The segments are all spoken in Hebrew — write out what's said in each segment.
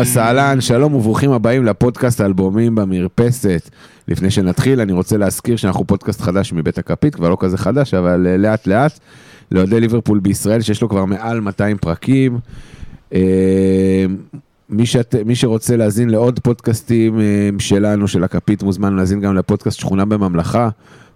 וסהלן, שלום וברוכים הבאים לפודקאסט האלבומים במרפסת. לפני שנתחיל, אני רוצה להזכיר שאנחנו פודקאסט חדש מבית הכפית, כבר לא כזה חדש, אבל אה, לאט לאט, לאוהדי ליברפול בישראל, שיש לו כבר מעל 200 פרקים. אה, מי, שאת, מי שרוצה להאזין לעוד פודקאסטים אה, שלנו, של הכפית, מוזמן להאזין גם לפודקאסט שכונה בממלכה,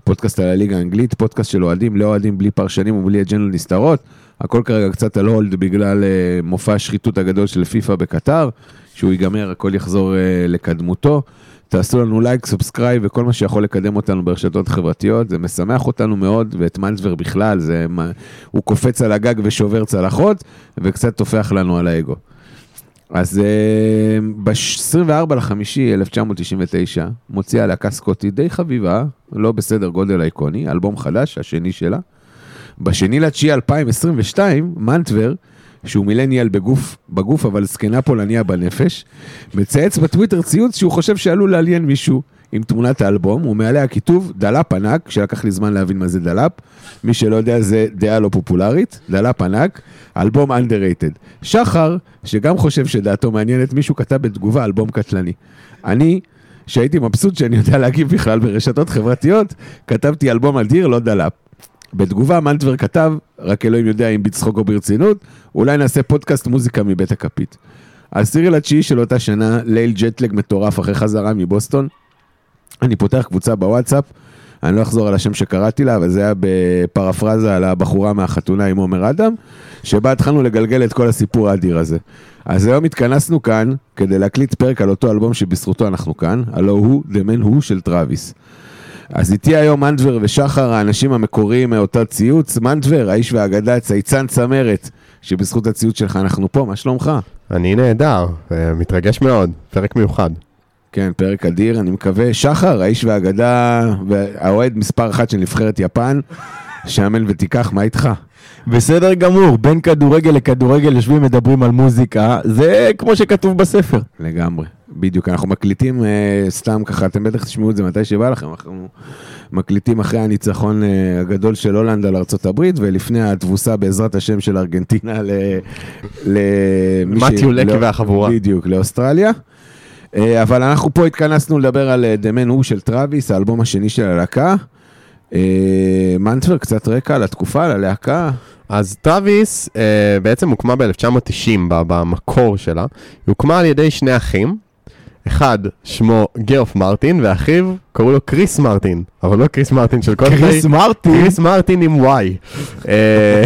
פודקאסט על הליגה האנגלית, פודקאסט של אוהדים, לא אוהדים, בלי פרשנים ובלי אג'נדות נסתרות. הכל כרגע קצת על hold בגלל אה, מופע השחיתות הגדול של פיפא בקטר, שהוא ייגמר, הכל יחזור אה, לקדמותו. תעשו לנו לייק, subscribe וכל מה שיכול לקדם אותנו ברשתות חברתיות, זה משמח אותנו מאוד, ואת מנטבר בכלל, זה, הוא קופץ על הגג ושובר צלחות, וקצת טופח לנו על האגו. אז ב-24 לחמישי 1999 מוציאה להקה סקוטית די חביבה, לא בסדר גודל אייקוני, אלבום חדש, השני שלה. בשני לתשיעי 2022, מנטבר, שהוא מילניאל בגוף, בגוף אבל זקנה פולניה בנפש, מצייץ בטוויטר ציוץ שהוא חושב שעלול לעניין מישהו עם תמונת האלבום, ומעליה כיתוב דלאפ ענק, שלקח לי זמן להבין מה זה דלאפ, מי שלא יודע זה דעה לא פופולרית, דלאפ ענק, אלבום underrated. שחר, שגם חושב שדעתו מעניינת, מישהו כתב בתגובה אלבום קטלני. אני, שהייתי מבסוט שאני יודע להגיב בכלל ברשתות חברתיות, כתבתי אלבום אדיר, לא דלאפ. בתגובה מנטבר כתב, רק אלוהים יודע אם בצחוק או ברצינות, אולי נעשה פודקאסט מוזיקה מבית הכפית. העשירי לתשיעי של אותה שנה, ליל ג'טלג מטורף אחרי חזרה מבוסטון. אני פותח קבוצה בוואטסאפ, אני לא אחזור על השם שקראתי לה, אבל זה היה בפרפרזה על הבחורה מהחתונה עם עומר אדם, שבה התחלנו לגלגל את כל הסיפור האדיר הזה. אז היום התכנסנו כאן כדי להקליט פרק על אותו אלבום שבזכותו אנחנו כאן, הלו הוא The Man הוא של טראביס. אז איתי היום מנדבר ושחר, האנשים המקוריים מאותו ציוץ. מנדבר, האיש והאגדה, צייצן צמרת, שבזכות הציוץ שלך אנחנו פה, מה שלומך? אני נהדר, אה, מתרגש מאוד, פרק מיוחד. כן, פרק אדיר, אני מקווה. שחר, האיש והאגדה, והאוהד מספר אחת של נבחרת יפן, שמן ותיקח, מה איתך? בסדר גמור, בין כדורגל לכדורגל יושבים מדברים על מוזיקה, זה כמו שכתוב בספר. לגמרי. בדיוק, אנחנו מקליטים אה, סתם ככה, אתם בטח תשמעו את זה מתי שבא לכם, אנחנו מקליטים אחרי הניצחון אה, הגדול של הולנד על ארה"ב, ולפני התבוסה בעזרת השם של ארגנטינה ל... מתיו לקי והחבורה. בדיוק, לאוסטרליה. אה, אבל אנחנו פה התכנסנו לדבר על The Man Who של טראביס, האלבום השני של הלהקה. אה, מנטבר, קצת רקע על התקופה, על הלהקה. אז טראביס אה, בעצם הוקמה ב-1990 במקור שלה. היא הוקמה על ידי שני אחים, אחד שמו ג'ף מרטין, ואחיו קראו לו קריס מרטין, אבל לא קריס מרטין של כל קריס מרטין? קריס מרטין עם Y. אה,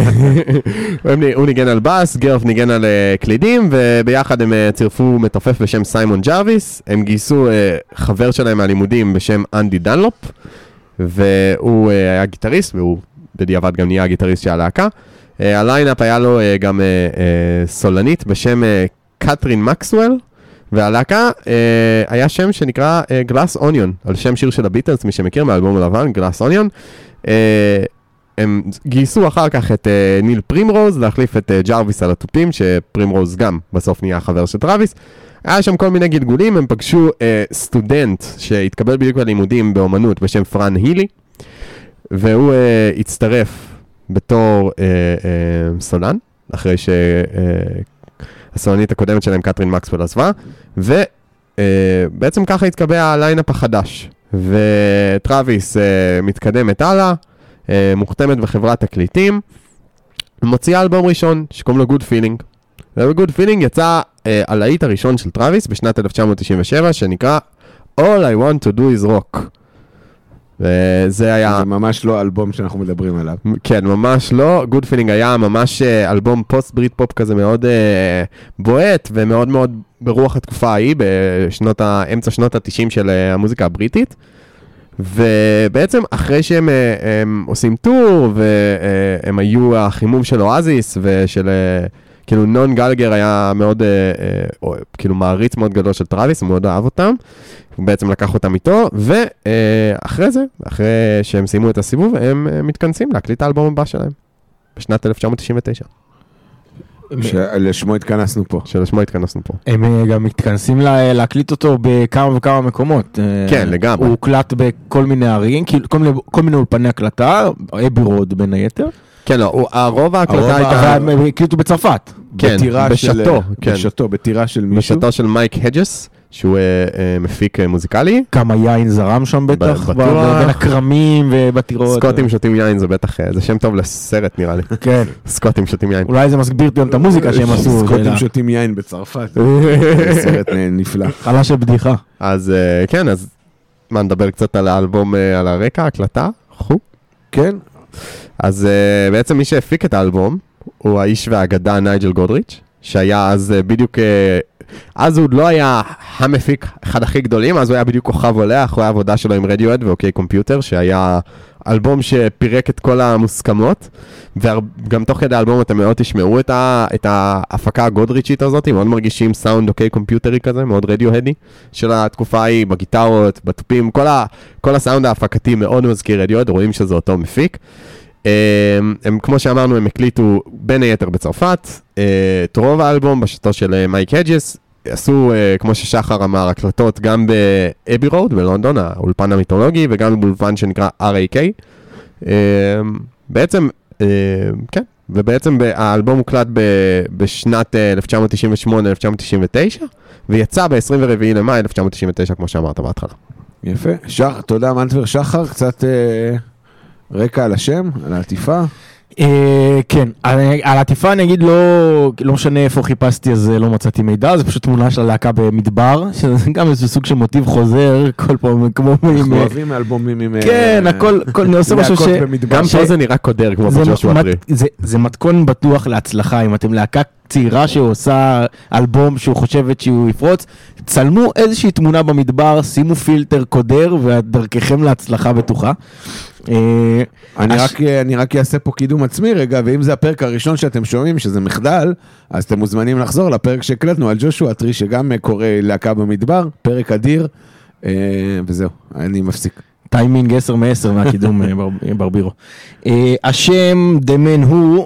הוא ניגן על בס, ג'ף ניגן על אה, קלידים, וביחד הם אה, צירפו מתופף בשם סיימון ג'רוויס, הם גייסו חבר שלהם מהלימודים בשם אנדי דנלופ, והוא היה גיטריסט, והוא בדיעבד גם נהיה הגיטריסט של הלהקה. ה line-up היה לו גם סולנית בשם קטרין מקסואל. והלהקה אה, היה שם שנקרא גלאס uh, אוניון, על שם שיר של הביטלס, מי שמכיר מהאלבום הלבן, גלאס אוניון. Uh, הם גייסו אחר כך את אה, ניל פרימרוז להחליף את אה, ג'רוויס על התופים, שפרימרוז גם בסוף נהיה חבר של טראביס. היה שם כל מיני גלגולים, הם פגשו אה, סטודנט שהתקבל בדיוק ללימודים באומנות בשם פרן הילי, והוא אה, הצטרף בתור אה, אה, סולן, אחרי ש... אה, הסולנית הקודמת שלהם, קטרין מקסוול, עזבה, ובעצם ככה התקבע ה line-up החדש. וטראביס אה, מתקדמת הלאה, אה, מוחתמת בחברת תקליטים, מוציאה אלבום ראשון שקוראים לו Good Feeling. ו-Good Feeling יצא אה, הלהיט הראשון של טראביס בשנת 1997, שנקרא All I Want to Do is Rock. וזה היה... זה ממש לא אלבום שאנחנו מדברים עליו. כן, ממש לא. Good Feeling היה ממש אה, אלבום post Britpop כזה מאוד אה, בועט ומאוד מאוד ברוח התקופה ההיא, בשנות ה... אמצע שנות ה-90 של אה, המוזיקה הבריטית. ובעצם אחרי שהם הם עושים tour, והם היו החימום של אואזיס ושל... כאילו נואל גלגר היה מאוד, אה, אה, כאילו מעריץ מאוד גדול של טראביס, הוא מאוד אהב אותם. הוא בעצם לקח אותם איתו, ואחרי זה, אחרי שהם סיימו את הסיבוב, הם אה, מתכנסים להקליט האלבום הבא שלהם, בשנת 1999. שלשמו התכנסנו פה. שלשמו התכנסנו פה. הם אה, גם מתכנסים לה, להקליט אותו בכמה וכמה מקומות. אה, כן, לגמרי. הוא הוקלט בכל מיני ערים, כאילו כל מיני, כל מיני אולפני הקלטה, Abbey Road בין היתר. כן, לא, הוא- הרוב ההקלטה הייתה והקליטו בצרפת. כן, בטירה של- בשעתו, כן. בשעתו, בטירה של מישהו. בשעתו של מייק הג'ס, שהוא אה, אה, מפיק אה, מוזיקלי. כמה יין זרם שם בטח, בטוח. בין הכרמים ובטירות. סקוטים שותים יין זה בטח, אה, זה שם טוב לסרט נראה לי. כן, סקוטים שותים יין. אולי זה מסביר גם את המוזיקה שהם עשו. סקוטים. שותים יין בצרפת. סרט נפלא. התחלה של בדיחה. אז אה, כן, אז מה, נדבר קצת על האלבום, אה, על הרקע, הקלטה? חו. כן, אז אה, בעצם מי שהפיק את האלבום הוא האיש והאגדה נייג'ל גודריץ', שהיה אז אה, בדיוק, אה, אז הוא עוד לא היה המפיק אחד הכי גדולים, אז הוא היה בדיוק כוכב עולה אחרי העבודה שלו עם רדיוהד ו-OK Computer, שהיה אלבום שפירק את כל המוסכמות, וגם תוך כדי האלבום אתם מאוד תשמעו את, ה, את ההפקה הגודריצ'ית הזאת, מאוד מרגישים סאונד אוקיי קומפיוטרי כזה, מאוד רדיו-הדי, של התקופה ההיא, בגיטרות, בתופים, כל, כל הסאונד ההפקתי מאוד מזכיר רדיוהד, רואים שזה אותו מפיק. הם, הם, כמו שאמרנו, הם הקליטו בין היתר בצרפת, אה, את רוב האלבום בשאטו של אה, מייק הדג'ס, עשו, אה, כמו ששחר אמר, הקלטות גם ב Abbey Road בלונדון, האולפן המיתולוגי, וגם באולפן שנקרא RAK. אה, בעצם, כן, ובעצם האלבום הוקלט בשנת אה, 1998-1999, ויצא ב-24 למאי 1999, כמו שאמרת בהתחלה. יפה. שח- תודה מנטבר שחר, קצת אה, רקע על השם, על העטיפה. אה, כן, על על העטיפה אני אגיד לא, לא משנה איפה חיפשתי אז אה, לא מצאתי מידע, זה פשוט תמונה של הלהקה במדבר, שזה גם איזה סוג של מוטיב חוזר, כל פעם כמו... אנחנו עם, אוהבים אלבומים עם... כן, אה, הכל, הכל, אני עושה משהו ש... גם ש- פה זה נראה קודר, כמו זה, בג'ושוע טרי. זה, זה מתכון בטוח להצלחה, אם אתם להקה צעירה שעושה אלבום שהיא חושבת שהוא יפרוץ, צלמו איזושהי תמונה במדבר, שימו פילטר קודר ודרככם להצלחה בטוחה. אה, אני הש- רק, אני רק אעשה פה קידום עצמי רגע, ואם זה הפרק הראשון שאתם שומעים, שזה מחדל, אז אתם מוזמנים לחזור לפרק שהקלטנו על Joshua Tree, שגם אה, קורא להקה במדבר, פרק אדיר, אה, וזהו, אני מפסיק. טיימינג 10 מ-10 מהקידום אה, בר- ברבירו. אה, השם Who, אה,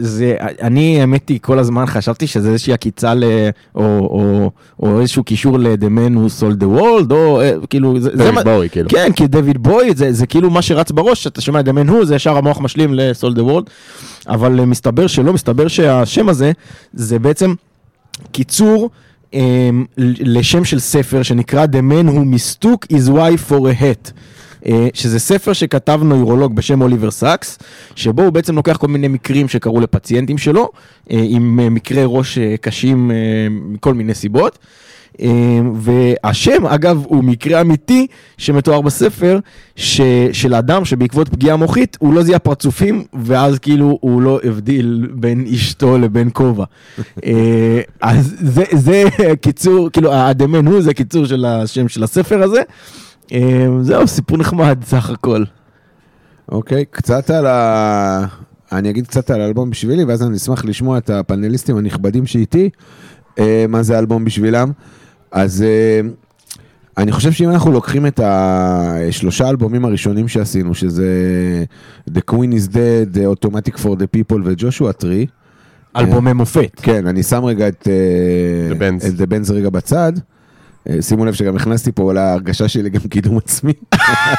זה, אני האמת היא כל הזמן חשבתי שזה איזושהי עקיצה ל... או, או, או איזשהו קישור ל-The Man Who Sold the World, או אה, כאילו, זה, דויד מה... בואי, כאילו. כן, כי דויד בוי, זה, זה כאילו מה שרץ בראש, אתה שומע The Man Who, זה ישר המוח משלים ל-Sold the World, אבל אה, מסתבר שלא, מסתבר שהשם הזה, זה בעצם קיצור um, לשם של ספר שנקרא The Man Who Mistook His Wife for a Hat. Uh, שזה ספר שכתב נוירולוג בשם אוליבר סאקס, שבו הוא בעצם לוקח כל מיני מקרים שקרו לפציינטים שלו, uh, עם uh, מקרי ראש קשים מכל מיני סיבות. והשם, אגב, הוא מקרה אמיתי שמתואר בספר, ש, של אדם שבעקבות פגיעה מוחית, הוא לא זיהה פרצופים, ואז כאילו הוא לא הבדיל בין אשתו לבין כובע. אה, אז זה, זה קיצור, כאילו, ה The Man Who זה קיצור של השם של הספר הזה. אה, זהו, סיפור נחמד סך הכל. אוקיי, קצת על ה... אני אגיד קצת על האלבום בשבילי, ואז אני אשמח לשמוע את הפאנליסטים הנכבדים שאיתי, אה, מה זה האלבום בשבילם. אז אה, אני חושב שאם אנחנו לוקחים את השלושה האלבומים הראשונים שעשינו, שזה The Queen is Dead, The Automatic for the People וג'ושוע טרי, אלבומי מופת. כן, אני שם רגע את אה, The Benz. את The Benz רגע בצד. אה, שימו לב שגם הכנסתי פה להרגשה שלי גם קידום עצמי.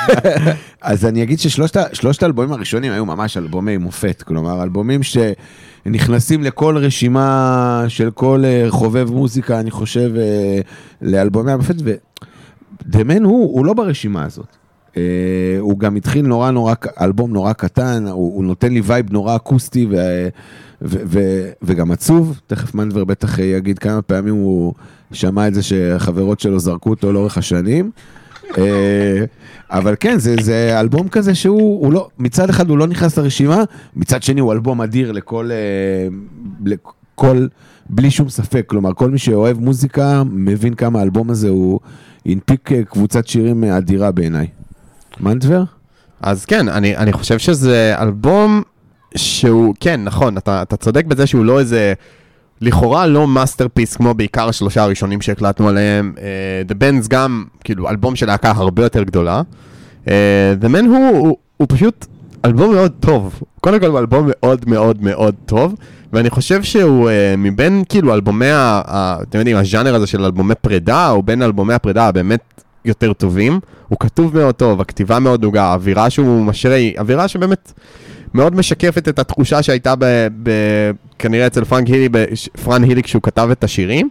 אז אני אגיד ששלושת האלבומים הראשונים היו ממש אלבומי מופת, כלומר אלבומים שנכנסים לכל רשימה של כל אה, חובב מוזיקה, אני חושב, אה, לאלבומי המופת, ו The Man Who, הוא לא ברשימה הזאת. אה, הוא גם התחיל נורא נורא, אלבום נורא קטן, הוא, הוא נותן לי vibe נורא אקוסטי ו, ו, ו, וגם עצוב, תכף מנדבר בטח יגיד כמה פעמים הוא שמע את זה שחברות שלו זרקו אותו לאורך השנים. אה, אבל כן, זה, זה אלבום כזה שהוא הוא לא, מצד אחד הוא לא נכנס לרשימה, מצד שני הוא אלבום אדיר לכל, אה, לכל, בלי שום ספק, כלומר כל מי שאוהב מוזיקה מבין כמה האלבום הזה הוא הנפיק קבוצת שירים אדירה בעיניי. מנדבר? אז כן, אני, אני חושב שזה אלבום שהוא, כן, נכון, אתה, אתה צודק בזה שהוא לא איזה, לכאורה לא masterpiece כמו בעיקר השלושה הראשונים שהקלטנו עליהם. Uh, The Bends גם, כאילו, אלבום של להקה הרבה יותר גדולה. Uh, The Man הוא, הוא, הוא פשוט אלבום מאוד טוב. קודם כל הוא אלבום מאוד מאוד מאוד טוב, ואני חושב שהוא uh, מבין כאילו אלבומי, ה, ה, אתם יודעים, הז'אנר הזה של אלבומי פרידה, הוא בין אלבומי הפרידה הבאמת יותר טובים. הוא כתוב מאוד טוב, הכתיבה מאוד נוגה, האווירה שהוא משרה היא אווירה שבאמת מאוד משקפת את התחושה שהייתה ב, ב, כנראה אצל פרנק הילי, פרן הילי כשהוא כתב את השירים,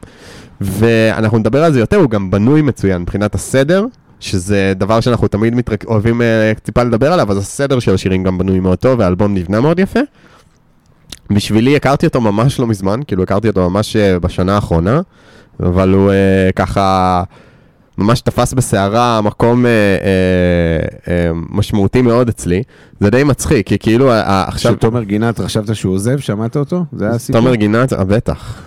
ואנחנו נדבר על זה יותר, הוא גם בנוי מצוין מבחינת הסדר, שזה דבר שאנחנו תמיד מתרק... אוהבים אה, טיפה לדבר עליו, אז הסדר של השירים גם בנוי מאוד טוב, והאלבום נבנה מאוד יפה. בשבילי הכרתי אותו ממש לא מזמן, כאילו הכרתי אותו ממש אה, בשנה האחרונה, אבל הוא אה, ככה ממש תפס בסערה מקום אה, אה, אה, משמעותי מאוד אצלי. זה די מצחיק, כי כאילו עכשיו... כשתומר גינת, חשבת שהוא עוזב? שמעת אותו? זה היה הסיפור? תומר גינת, אה, בטח.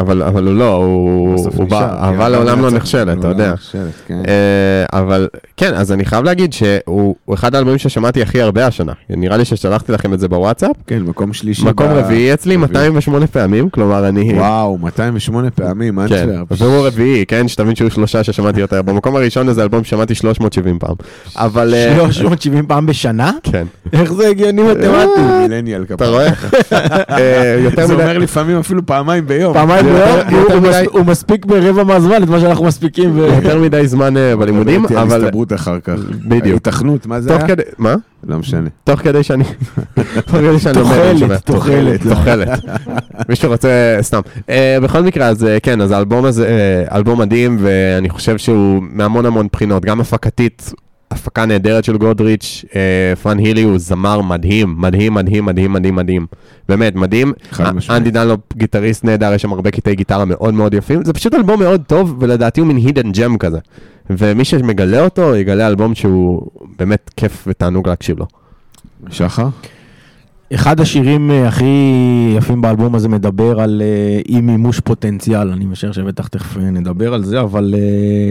אבל, אבל הוא לא, הוא, בא, כי אהבה אתה לעולם לא נכשלת, אתה יודע. לעולם נכשלת, כן. אה, אבל כן, אז אני חייב להגיד שהוא הוא אחד האלבומים ששמעתי הכי הרבה השנה. נראה לי ששלחתי לכם את זה בוואטסאפ. כן, מקום שלישי. מקום רביעי אצלי, רביעי. 208 פעמים, כלומר אני... וואו, 208 פעמים, כן, אנטוורפ. והוא רביעי, כן, שתבין שהיו שלושה ששמעתי יותר. במקום הראשון איזה אלבום ששמעתי 370 פעם. אבל... אה, 370 פעם בשנה? כן. איך זה הגיוני מתמטי? מילניאל אתה כפרה. רואה? אה, זה. אומר לפעמים אפילו פעמיים ביום. פעמיים יותר- ביום, הוא- מספיק ברבע מהזמן את מה שאנחנו מספיקים. יותר מדי זמן אה, בלימודים, על אבל... הסתברות אחר כך. בדיוק. התכנות, מה זה היה? כדי... מה? לא משנה. תוך כדי שאני... תוך כדי שאני לומד, אני שומע. תוחלת, תוחלת. מישהו רוצה, סתם. אה, בכל מקרה, אז אה, כן, אז האלבום הזה, אלבום מדהים, ואני חושב שהוא מהמון המון בחינות, גם הפקתית, הפקה נהדרת של גודריץ', אה, פרן הילי הוא זמר מדהים, מדהים, מדהים, מדהים, מדהים, מדהים. באמת, מדהים. אה. אנדי דנלופ גיטריסט נהדר, יש שם הרבה קטעי גיטרה מאוד מאוד יפים. זה פשוט אלבום מאוד טוב, ולדעתי הוא מין hidden gem כזה. ומי שמגלה אותו, יגלה אלבום שהוא באמת כיף ותענוג להקשיב לו. שחר? אחד השירים אה, הכי יפים באלבום הזה מדבר על אה, אי מימוש פוטנציאל, אני משער שבטח תכף אה, נדבר על זה, אבל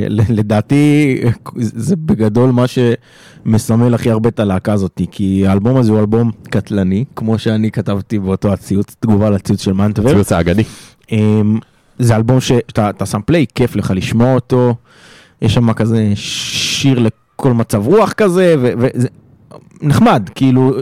לדעתי זה בגדול מה שמסמל הכי הרבה את הלהקה הזאת, כי האלבום הזה הוא אלבום קטלני, כמו שאני כתבתי באותו הציוץ, תגובה לציוץ של מנטבר. ציוץ האגדי. אמ, זה אלבום שאתה אתה שם פליי, כיף לך לשמוע אותו, יש שם כזה שיר לכל מצב רוח כזה, ו- וזה נחמד, כאילו,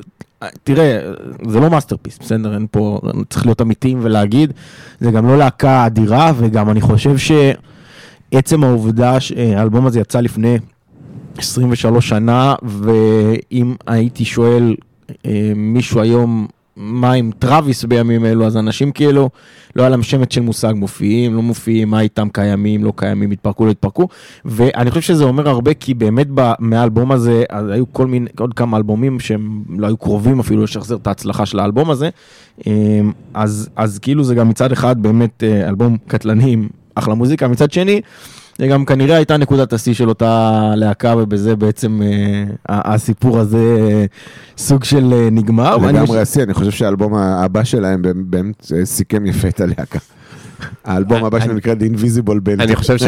תראה, זה לא masterpiece, בסדר? אין פה, צריך להיות אמיתיים ולהגיד, זה גם לא להקה אדירה, וגם אני חושב שעצם העובדה שהאלבום הזה יצא לפני 23 שנה, ואם הייתי שואל אה, מישהו היום, מה עם Travis בימים אלו, אז אנשים כאילו, לא היה להם שמץ של מושג, מופיעים, לא מופיעים, מה איתם קיימים, לא קיימים, התפרקו, לא התפרקו, ואני חושב שזה אומר הרבה, כי באמת מהאלבום הזה, אז היו כל מיני, עוד כמה אלבומים שהם לא היו קרובים אפילו לשחזר את ההצלחה של האלבום הזה, אה, אז, אז כאילו זה גם מצד אחד באמת אה, אלבום קטלני אחלה מוזיקה, מצד שני, זה גם כנראה הייתה נקודת השיא של אותה להקה, ובזה בעצם אה, ה- הסיפור הזה אה, סוג של אה, נגמר. לגמרי השיא, אני חושב שהאלבום הבא שלהם באמת אה, סיכם יפה את הלהקה. האלבום הבא שלהם נקרא The Invisible Band. אני חושב ש...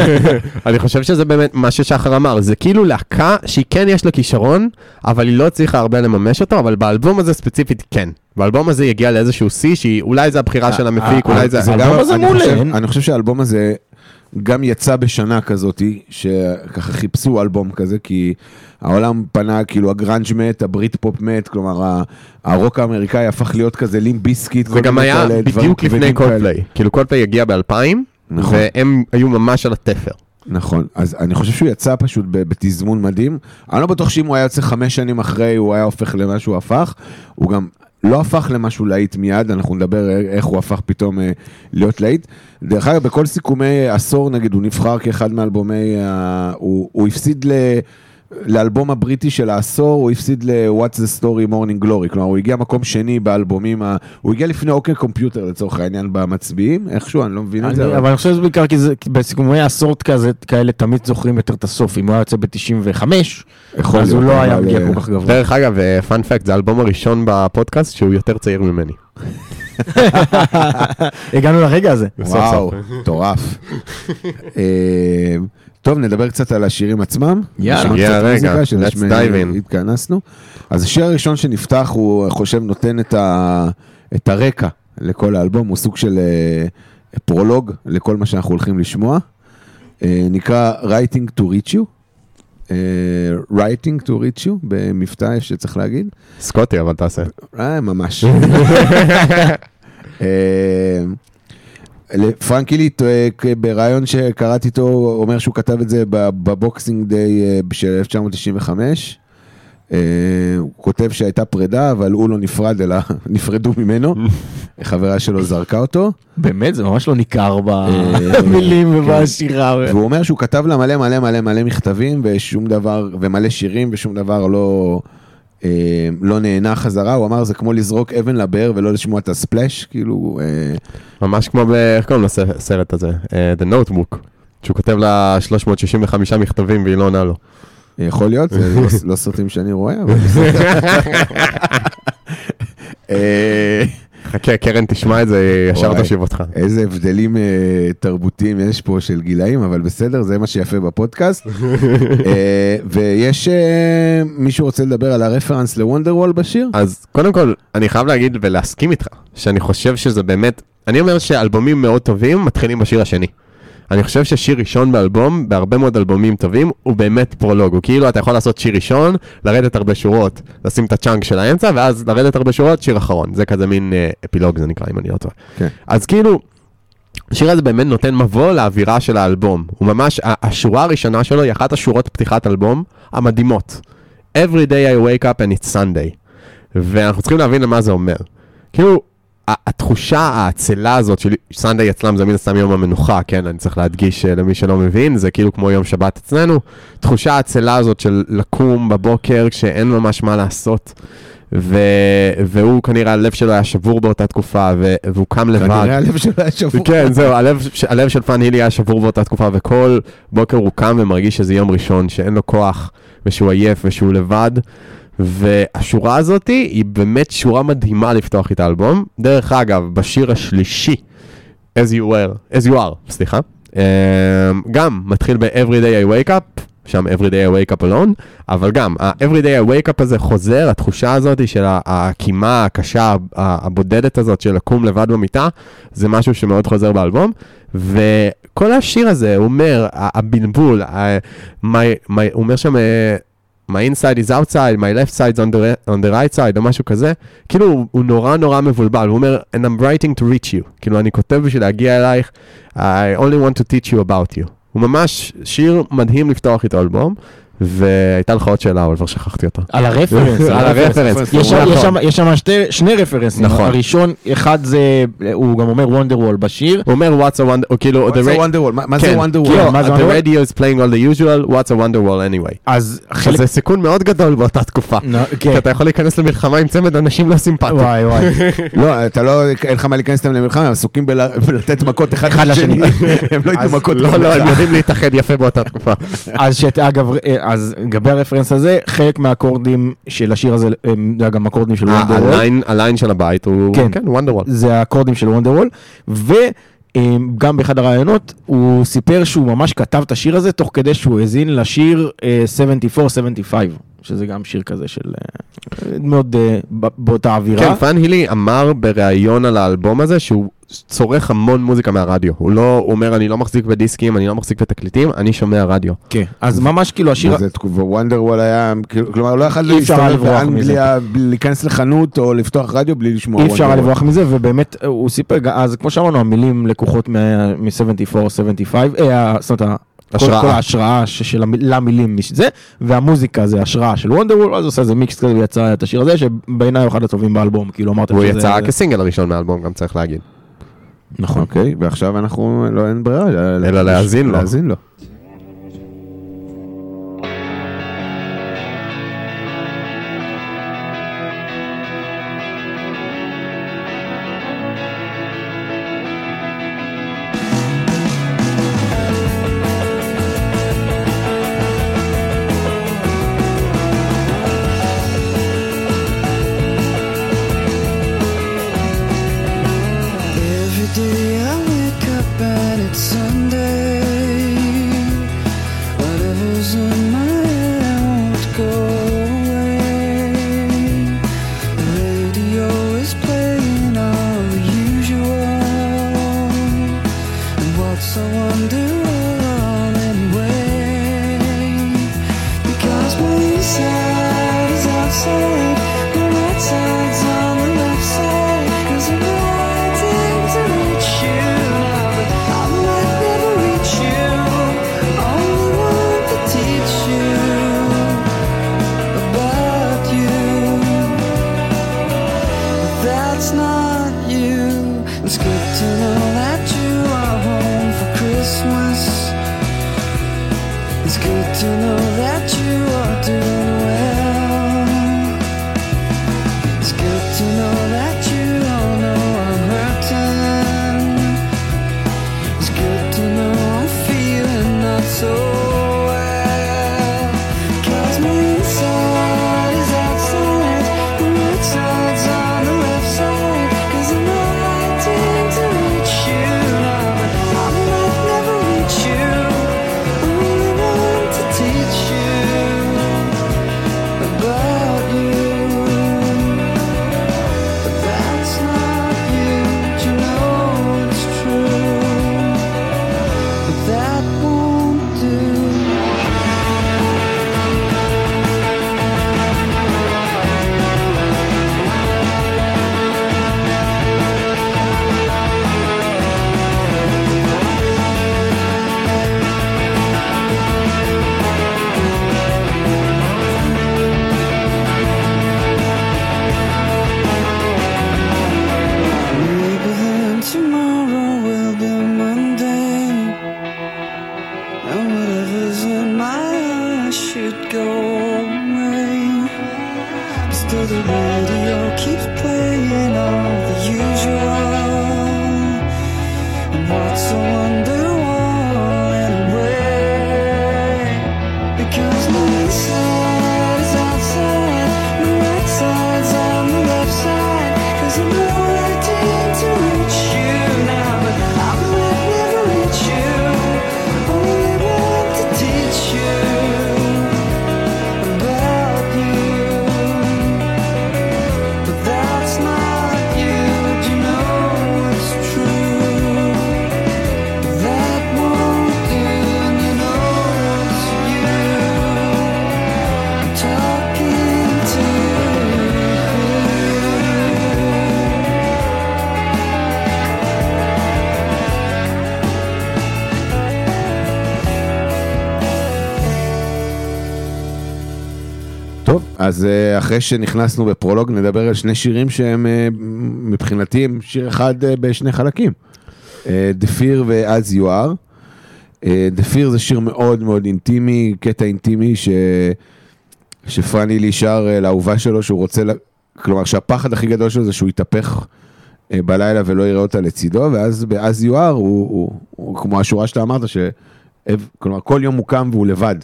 אני חושב שזה באמת מה ששחר אמר, זה כאילו להקה שהיא כן יש לה כישרון, אבל היא לא הצליחה הרבה לממש אותו, אבל באלבום הזה ספציפית כן. באלבום הזה יגיע לאיזשהו שיא, שהיא אולי זה הבחירה של המפיק, אולי זה... האלבום גם- הזה מעולה, אני חושב שהאלבום הזה גם יצא בשנה כזאתי, שככה חיפשו אלבום כזה, כי העולם פנה, כאילו הגראנג' מת, הברית פופ מת, כלומר הרוק האמריקאי הפך להיות כזה Limp Bizkit, זה כל מיני היה כאלה דברים בדיוק לפני. קולפליי. כאילו קולפליי הגיע ב-2000, נכון. והם היו ממש על התפר. נכון, אז אני חושב שהוא יצא פשוט בתזמון מדהים. אני לא בטוח שאם הוא היה יוצא חמש שנים אחרי, הוא היה הופך למה שהוא הפך. הוא גם לא הפך למשהו להיט מיד, אנחנו נדבר איך הוא הפך פתאום אה, להיות להיט. דרך אגב, בכל סיכומי עשור, נגיד, הוא נבחר כאחד מאלבומי, ה- הוא, הוא הפסיד ל... לאלבום הבריטי של העשור, הוא הפסיד ל-What's the Story Morning Glory, כלומר הוא הגיע מקום שני באלבומים, ה... הוא הגיע לפני אוקיי קומפיוטר לצוך העניין במצביעים, איכשהו, אני לא מבין את זה. אני- אבל אני חושב שזה בעיקר כי זה- בסיכומי עשור כזה, כאלה תמיד זוכרים יותר את הסוף. אם הוא היה יוצא ב-95, יכול אז הוא לא היה אבל, מגיע אה, כל כך גבוה. דרך אגב, פאנפקט, זה האלבום הראשון בפודקאסט שהוא יותר צעיר ממני. הגענו לרגע הזה. וואו. מטורף. טוב, נדבר קצת על השירים עצמם. יאללה. שלשמה let's dive in. התכנסנו. אז השיר הראשון שנפתח, הוא, חושב, נותן את, ה, את הרקע לכל האלבום, הוא סוג של אה, פרולוג לכל מה שאנחנו הולכים לשמוע. אה, נקרא Writing to Reach You. אה, Writing to Reach You, במבטא שצריך להגיד. סקוטי, אבל תעשה. אה, ממש. אה, פרנק היליט, אה, בריאיון שקראתי איתו, אומר שהוא כתב את זה בב- בבוקסינג דיי אה, של 1995. אה, הוא כותב שהייתה פרידה, אבל הוא לא נפרד, אלא נפרדו ממנו. חברה שלו זרקה אותו. באמת, זה ממש לא ניכר במילים כן. ובשירה. והוא אומר שהוא כתב לה מלא מלא מלא מלא מכתבים ושום דבר, ומלא שירים ושום דבר לא, אה, לא נהנה חזרה, הוא אמר זה כמו לזרוק אבן לבאר ולא לשמוע את הספלאש, כאילו, אה, ממש כמו ב... איך קוראים לסרט הזה? אה, The Notebook. שהוא כותב לה 365 מכתבים והיא לא עונה לו. יכול להיות, זה לא, לא סרטים שאני רואה, אבל חכה, קרן תשמע את זה, ישר. תושיב אותך. איזה הבדלים אה, תרבותיים יש פה של גילאים, אבל בסדר, זה מה שיפה בפודקאסט. אה, ויש אה, מישהו רוצה לדבר על הרפרנס לוונדרוול בשיר? אז קודם כל, אני חייב להגיד ולהסכים איתך, שאני חושב שזה באמת, אני אומר שאלבומים מאוד טובים מתחילים בשיר השני. אני חושב ששיר ראשון באלבום, בהרבה מאוד אלבומים טובים, הוא באמת פרולוג. הוא כאילו, אתה יכול לעשות שיר ראשון, לרדת הרבה שורות, לשים את הצ'אנק של האמצע, ואז לרדת הרבה שורות, שיר אחרון. זה כזה מין אה, אפילוג זה נקרא, אם אני לא טועה. כן. אז כאילו, השיר הזה באמת נותן מבוא לאווירה של האלבום. הוא ממש, השורה הראשונה שלו היא אחת השורות פתיחת אלבום המדהימות. Every day I wake up and it's Sunday. ואנחנו צריכים להבין למה זה אומר. כאילו, התחושה העצלה הזאת של Sunday אצלם זה מן הסתם יום המנוחה, כן, אני צריך להדגיש אה, למי שלא מבין, זה כאילו כמו יום שבת אצלנו. תחושה העצלה הזאת של לקום בבוקר כשאין ממש מה לעשות. ו... והוא כנראה הלב שלו היה שבור באותה תקופה, ו... והוא קם לבד. כנראה הלב שלו היה שבור. כן, זהו, הלב, ש- הלב של פרן הילי היה שבור באותה תקופה, וכל בוקר הוא קם ומרגיש שזה יום ראשון, שאין לו כוח, ושהוא עייף, ושהוא לבד. והשורה הזאת היא באמת שורה מדהימה לפתוח איתה אלבום. דרך אגב, בשיר השלישי, As you were, As you are, סליחה, אמ, גם מתחיל ב-Every day I wake up, שם Every day I wake up alone, אבל גם, ה-Every day I wake up הזה חוזר, התחושה הזאת של הקימה הקשה, הבודדת הזאת של לקום לבד במיטה, זה משהו שמאוד חוזר באלבום, וכל השיר הזה, אומר, הבלבול, הוא אומר שם, אה, my inside is outside, my left side is on the, on the right side, או משהו כזה, כאילו הוא, נורא נורא מבולבל, הוא אומר, and I'm writing to reach you, כאילו אני כותב בשביל להגיע אלייך, I only want to teach you about you. הוא ממש שיר מדהים לפתוח איתו אלבום, והייתה לך עוד שאלה, אבל כבר שכחתי אותה. על הרפרנס, על הרפרנס. יש שם- נכון. שני רפרנסים, נכון. הראשון, אחד זה, הוא גם אומר וונדר וול בשיר, הוא אומר, what's a wonder, או כאילו, What's the a ra- wonderwall? מה כן, זה? כן, מה זה the wonderwall? radio is playing all the usual, what's a wonder wall anyway. אז שזה סיכון מאוד גדול באותה תקופה. נו, כי כן, אתה יכול להיכנס למלחמה עם צמד אנשים לא סימפטיים. וואי וואי, לא, אתה לא, אין לך מה להיכנס איתם למלחמה, הם עסוקים בל- בלתת מכות אחד לשני. הם לא ייתנו מכות. לא, לא, הם. יודעים להתאחד יפה באותה תקופה. אז שאת, אגב, אה, אז לגבי הרפרנס הזה, חלק מהאקורדים של השיר הזה, זה גם אקורדים של Wonderwall, ה line- של הבית הוא, כן. כן, Wonderwall. זה האקורדים של Wonderwall, וגם באחד הראיונות הוא סיפר שהוא ממש כתב את השיר הזה תוך כדי שהוא האזין לשיר אה, 74-75, שזה גם שיר כזה של אה, מאוד אה, באותה אווירה. כן, פרן הילי אמר בריאיון על האלבום הזה שהוא צורך המון מוזיקה מהרדיו. הוא לא, הוא אומר, אני לא מחזיק בדיסקים, אני לא מחזיק בתקליטים, אני שומע רדיו. כן, אז ממש כאילו השיר, וזה תקופה, וונדרוול היה, כאילו, כלומר, לא יכול אי אפשר להסתובב באנגליה, להיכנס לחנות או לפתוח רדיו בלי לשמוע אי אפשר היה וונדרוול. לברוח מזה, ובאמת הוא סיפר, אז כמו שאמרנו, המילים לקוחות מ-74-75, אה, זאת אומרת, השראה. כל ההשראה של המיל- למילים זה, והמוזיקה זה השראה של וונדרוול, אז הוא עושה איזה מיקס כזה ויצא את השיר הזה, שבעיניי הוא אחד הטובים באלבום, כאילו אמרת הוא יצא זה- כסינגל הראשון מהאלבום, גם צריך להגיד. נכון. אוקיי, ועכשיו אנחנו, לא, אין ברירה. אלא להאזין לו. להאזין לו. Should go away. Still, the radio keeps playing all the usual. And what's a wonderwall אז אה, אחרי שנכנסנו בפרולוג נדבר על שני שירים שהם אה, מבחינתי הם שיר אחד אה, בשני חלקים. The Fear ו-As You Are. The Fear זה שיר מאוד מאוד אינטימי, קטע אינטימי ש... שפרני לי שר אה, לאהובה שלו שהוא רוצה, לה... כלומר שהפחד הכי גדול שלו זה שהוא יתהפך בלילה ולא יראה אותה לצידו, ואז ב-As You Are הוא, הוא, הוא כמו השורה שאתה אמרת, ש... כלומר כל יום הוא קם והוא לבד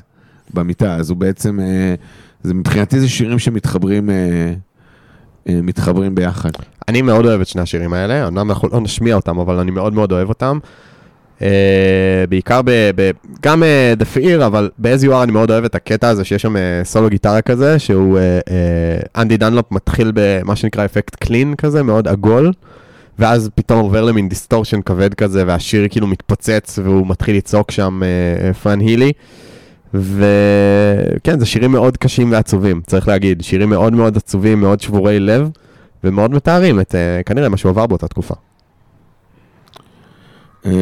במיטה, אז הוא בעצם, זה מבחינתי זה שירים שמתחברים אה, אה, מתחברים ביחד. אני מאוד אוהב את שני השירים האלה, אמנם אנחנו לא נשמיע אותם, אבל אני מאוד מאוד אוהב אותם. Uh, בעיקר ב... ב גם uh, The Fear, אבל You Are אני מאוד אוהב את הקטע הזה שיש שם uh, סולו גיטרה כזה, שהוא uh, אנדי דנלופ מתחיל במה שנקרא אפקט clean כזה, מאוד עגול, ואז פתאום עובר למין distortion כבד כזה, והשיר כאילו מתפוצץ, והוא מתחיל לצעוק שם uh, פרן הילי. וכן, זה שירים מאוד קשים ועצובים, צריך להגיד. שירים מאוד מאוד עצובים, מאוד שבורי לב, ומאוד מתארים את uh, כנראה מה שהוא עבר באותה תקופה. אה,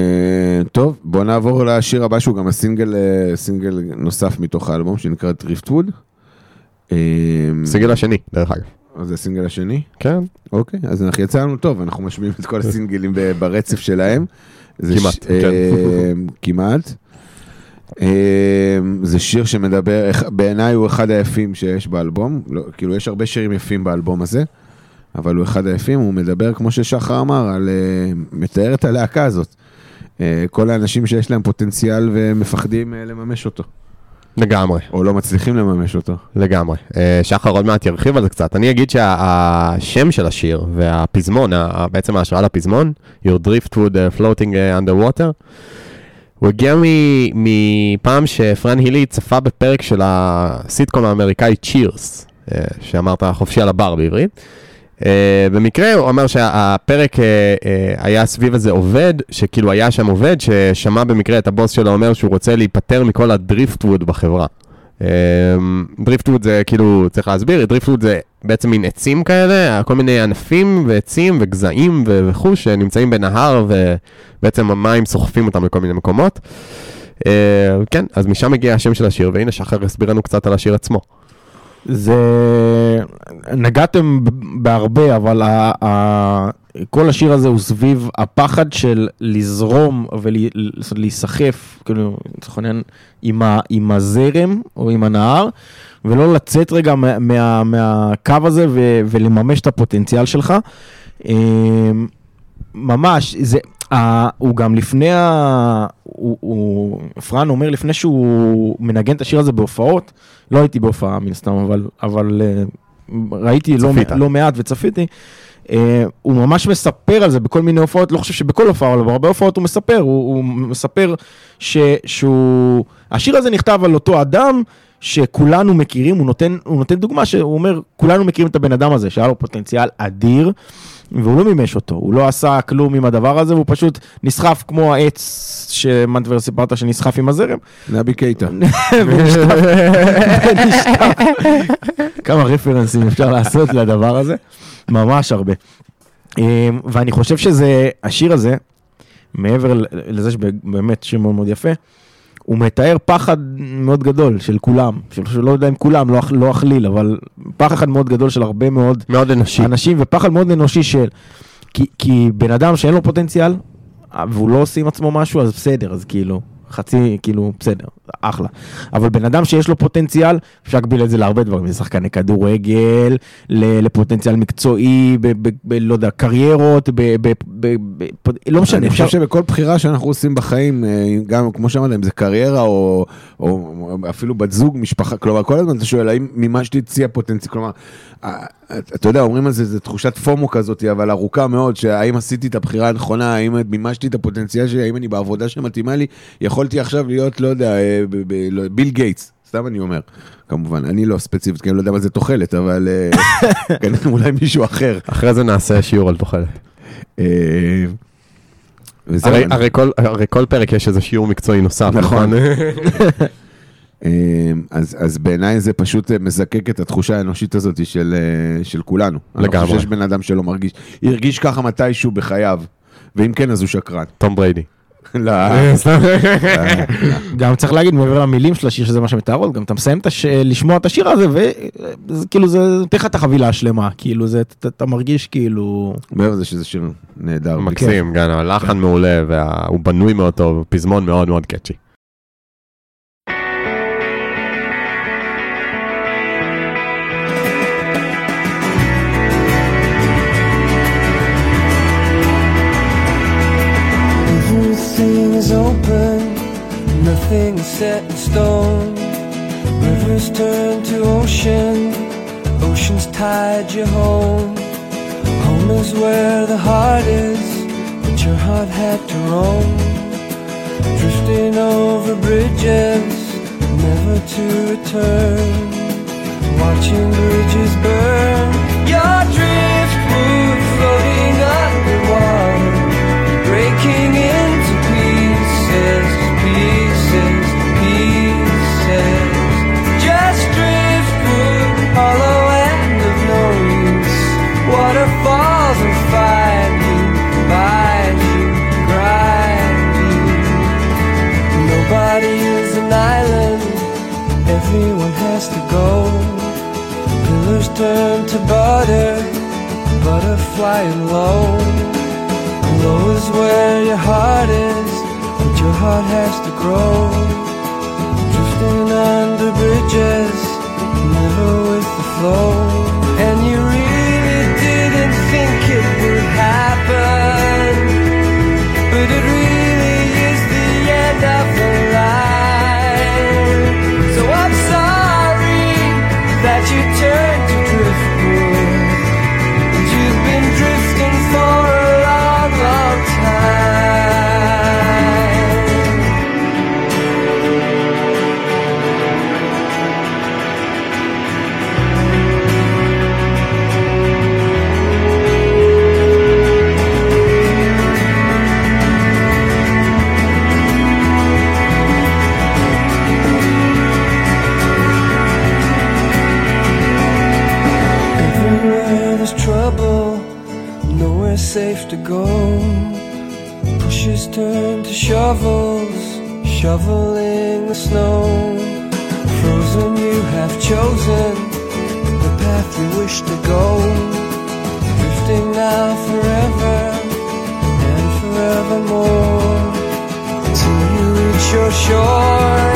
טוב, בוא נעבור לשיר הבא שהוא גם הסינגל אה, סינגל נוסף מתוך האלבום שנקרא דריפטווד. אה, סינגל השני, דרך אגב. אז זה הסינגל השני? כן, אוקיי, אז אנחנו יצא לנו טוב, אנחנו משמיעים את כל הסינגלים ברצף שלהם. כמעט, ש- כן. כמעט. אה, זה שיר שמדבר, בעיניי הוא אחד היפים שיש באלבום, לא, כאילו יש הרבה שירים יפים באלבום הזה, אבל הוא אחד היפים, הוא מדבר, כמו ששחר אמר, על, אה, מתאר את הלהקה הזאת. אה, כל האנשים שיש להם פוטנציאל ומפחדים אה, לממש אותו, לגמרי. או לא מצליחים לממש אותו. לגמרי. אה, שחר עוד מעט ירחיב על זה קצת. אני אגיד שהשם של השיר והפזמון, בעצם ההשראה לפזמון, You're Driftwood uh, Floating uh, Underwater, הוא הגיע מפעם שפרן הילי צפה בפרק של הסיטקום האמריקאי Cheers, אה, שאמרת חופשי על הבר בעברית. אה, במקרה הוא אמר שהפרק אה, אה, היה סביב איזה עובד, שכאילו היה שם עובד ששמע במקרה את הבוס שלו אומר שהוא רוצה להיפטר מכל ה driftwood בחברה. Driftwood זה כאילו, צריך להסביר, driftwood זה בעצם מין עצים כאלה, כל מיני ענפים ועצים וגזעים וכו' שנמצאים בנהר ובעצם המים סוחפים אותם לכל מיני מקומות. אה, כן, אז משם הגיע השם של השיר, והנה שחר הסביר לנו קצת על השיר עצמו. זה... נגעתם בהרבה, אבל ה... ה... כל השיר הזה הוא סביב הפחד של לזרום ולהיסחף, כאילו, לצורך העניין, עם, ה... עם הזרם או עם הנהר, ולא לצאת רגע מה... מה... מהקו הזה ו... ולממש את הפוטנציאל שלך. ממש, זה, uh, הוא גם לפני, ה... הוא, הוא, פרן אומר לפני שהוא מנגן את השיר הזה בהופעות, לא הייתי בהופעה מן הסתם, אבל, אבל uh, ראיתי לא. לא מעט וצפיתי, uh, הוא ממש מספר על זה בכל מיני הופעות, לא חושב שבכל הופעה, אבל בהרבה הופעות הוא מספר, הוא, הוא מספר ש, שהוא, השיר הזה נכתב על אותו אדם, שכולנו מכירים, הוא נותן, הוא נותן דוגמה שהוא אומר, כולנו מכירים את הבן אדם הזה, שהיה לו פוטנציאל אדיר, והוא לא מימש אותו, הוא לא עשה כלום עם הדבר הזה, והוא פשוט נסחף כמו העץ שמנטבר סיפרת שנסחף עם הזרם. נבי קייטה. כמה רפרנסים אפשר לעשות לדבר הזה, ממש הרבה. אמ, ואני חושב שזה, השיר הזה, מעבר לזה שבאמת שיר מאוד מאוד יפה, הוא מתאר פחד מאוד גדול של כולם, של, שלא יודע אם כולם, לא, לא אכליל, אבל פחד מאוד גדול של הרבה מאוד מאוד אנושי. אנשים, ופחד מאוד אנושי של... כי, כי בן אדם שאין לו פוטנציאל, אה, והוא לא עושה עם עצמו משהו, אז בסדר, אז כאילו, חצי, כאילו, בסדר, אחלה. אבל בן אדם שיש לו פוטנציאל, אפשר להקביל את זה להרבה דברים, לשחקני כדורגל, לפוטנציאל מקצועי, ב, ב, ב, לא יודע, קריירות, ב, ב, ב, ב, ב, לא משנה, אני אפשר... חושב שבכל בחירה שאנחנו עושים בחיים, אה, גם כמו שאמרת, אם זה קריירה או, או אפילו בת זוג, משפחה, כלומר, כל הזמן אתה שואל, האם מימשתי את שיא הפוטנציאל, כלומר, אה, אתה יודע, אומרים על זה, זה תחושת פומו כזאת, אבל ארוכה מאוד, שהאם עשיתי את הבחירה הנכונה, האם מימשתי את הפוטנציאל שלי, האם אני בעבודה שמתאימה לי, יכולתי עכשיו להיות, לא יודע, אה, לא- ביל גייטס. סתם אני אומר, כמובן, אני לא ספציפית, כי אני לא יודע מה זה תוחלת, אבל אה, כנראה אולי מישהו אחר. אחרי זה נעשה שיעור על תוחלת. אה, הרי- כל- הרי כל פרק יש איזה שיעור מקצועי נוסף, נכון. אה, אז, אז בעיניי זה פשוט אה, מזקק את התחושה האנושית הזאת של, אה, של כולנו. אני לא לגמרי. חושב שיש בן אדם שלא מרגיש, הרגיש ככה מתישהו בחייו, ואם כן אז הוא שקרן. תום בריידי. לא, גם צריך להגיד מעבר למילים של השיר שזה מה שמתארות, גם אתה מסיים. לשמוע את השיר הזה וכאילו זה נותן לך את החבילה השלמה, כאילו זה, אתה, אתה מרגיש כאילו, מעבר לזה שזה שיר נהדר. מקסים, גם הלחן מעולה, והוא בנוי מאוד טוב, פזמון מאוד מאוד קאצ'י. Open, nothing is set in stone. Rivers turn to ocean, oceans tide you home. Home is where the heart is, but your heart had to roam. Drifting over bridges, never to return. Watching bridges burn, your driftwood floating underwater breaking into everyone has to go. Pillars turn to butter, butterfly low. Low is where your heart is, your heart has to grow. Drifting under bridges, never with the flow. And you really didn't think it would happen, but it really is the end of the line. So I'm sorry that you turned nowhere to go. Pushes turn to shovels, shoveling the snow. Frozen, you have chosen the path you wish to go. Drifting now forever and forevermore. Till you reach your shore,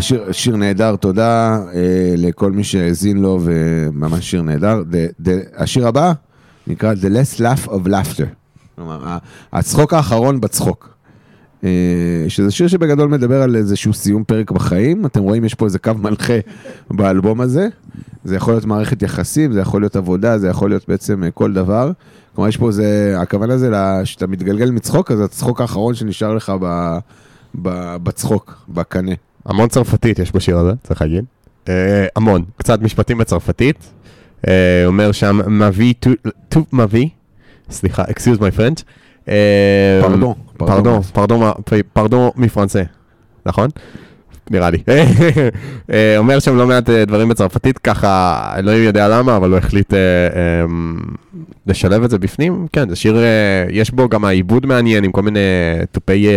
השיר, שיר נהדר, תודה אה, לכל מי שהאזין לו, וממש שיר נהדר. The, the, השיר הבא נקרא The Last Laugh of Laughter. כלומר, הצחוק האחרון בצחוק. אה, שזה שיר שבגדול מדבר על איזשהו סיום פרק בחיים. אתם רואים, יש פה איזה קו מנחה באלבום הזה. זה יכול להיות מערכת יחסים, זה יכול להיות עבודה, זה יכול להיות בעצם אה, כל דבר. כלומר, יש פה איזה, הכוונה זה לה- שאתה מתגלגל מצחוק, אז הצחוק האחרון שנשאר לך ב, ב, בצחוק, בקנה. המון צרפתית יש בשיר הזה, צריך להגיד. אה, המון, קצת משפטים בצרפתית. אה, אומר שם, מביא, טוב מביא, סליחה, excuse my French. אה, פרדון, פרדון. פרדון, מפרנסה, נכון? נראה לי. אומר שם לא מעט דברים בצרפתית, ככה, אלוהים יודע למה, אבל הוא החליט אה, אה, לשלב את זה בפנים. כן, זה שיר, אה, יש בו גם העיבוד מעניין עם כל מיני תופי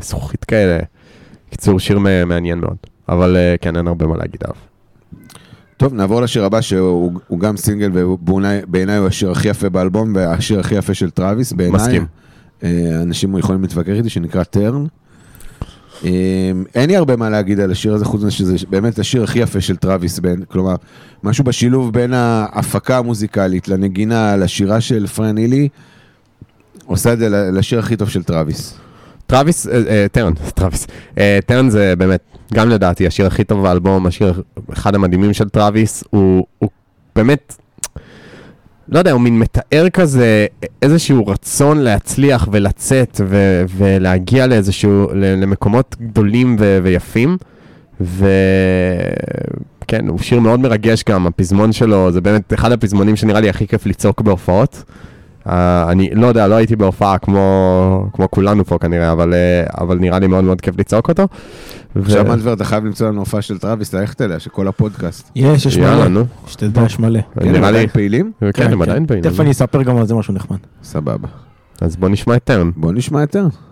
זכוכית כאלה. קיצור, שיר מעניין מאוד. אבל אה, כן, אין הרבה מה להגיד עליו. טוב, נעבור לשיר הבא שהוא הוא גם סינגל ובעיניי הוא השיר הכי יפה באלבום והשיר הכי יפה של Travis בעיניי. מסכים. אה, אנשים יכולים להתווכח איתי שנקרא Turn. אה, אין לי הרבה מה להגיד על השיר הזה, חוץ מזה שזה באמת השיר הכי יפה של Travis, בין, כלומר, משהו בשילוב בין ההפקה המוזיקלית לנגינה, לשירה של פרן הילי, עושה את זה לשיר הכי טוב של Travis. Travis, אה, אה, Turn, Travis. אה, Turn זה באמת, גם לדעתי, השיר הכי טוב באלבום, השיר אחד המדהימים של Travis, הוא, הוא באמת, לא יודע, הוא מין מתאר כזה איזשהו רצון להצליח ולצאת ו- ולהגיע לאיזשהו, למקומות גדולים ו- ויפים. וכן, הוא שיר מאוד מרגש גם, הפזמון שלו, זה באמת אחד הפזמונים שנראה לי הכי כיף לצעוק בהופעות. Uh, אני לא יודע, לא הייתי בהופעה כמו, כמו כולנו פה כנראה, אבל, uh, אבל נראה לי מאוד מאוד כיף לצעוק אותו. עכשיו מנדבר, אתה חייב למצוא לנו הופעה של טראביס, ללכת אליה, שכל הפודקאסט. יש, יש מלא. נו. שתדע, יש מלא. כן, הם נראה לי, עדיין פעילים? כן, הם עדיין פעילים. תכף אני אספר גם על זה משהו נחמד. סבבה. אז בוא נשמע את טרן. בוא נשמע יותר. I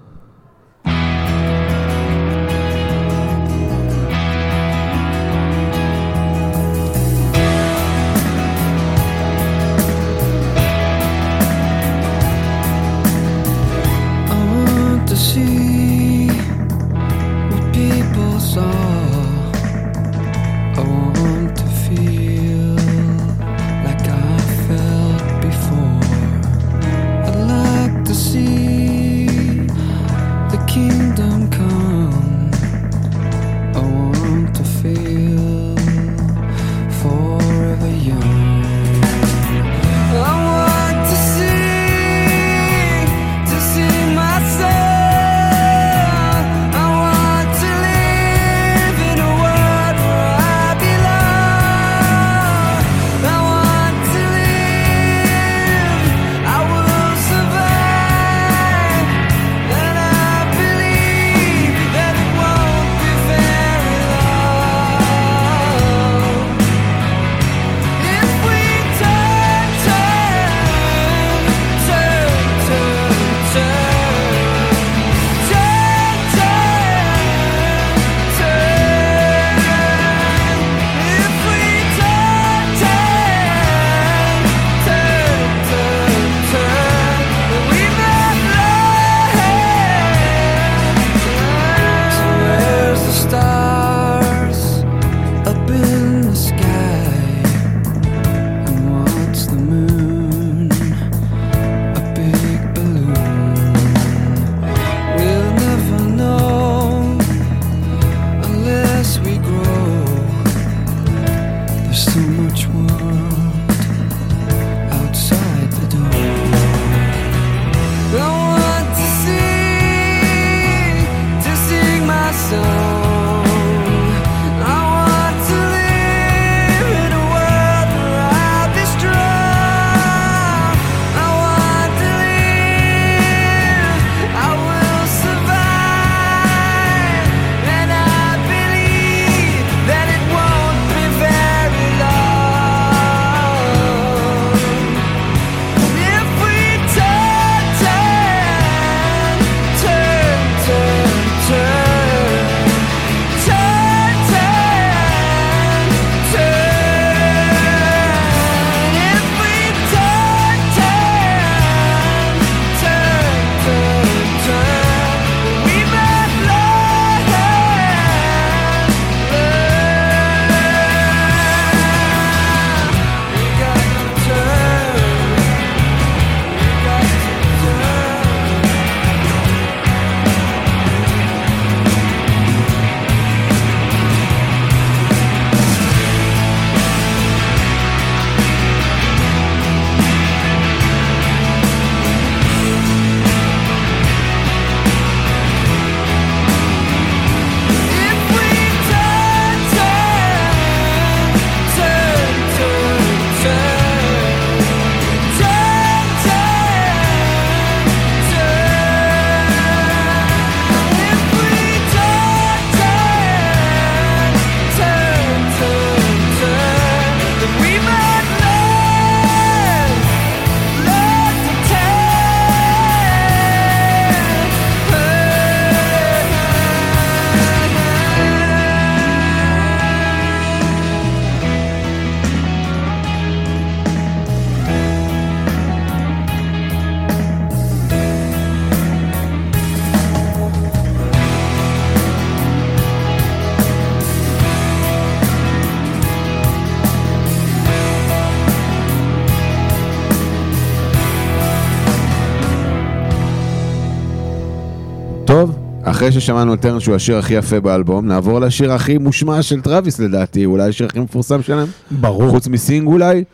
אחרי ששמענו את Turn שהוא השיר הכי יפה באלבום, נעבור לשיר הכי מושמע של טראביס לדעתי, אולי השיר הכי מפורסם שלהם, ברור. חוץ מ Sing אולי,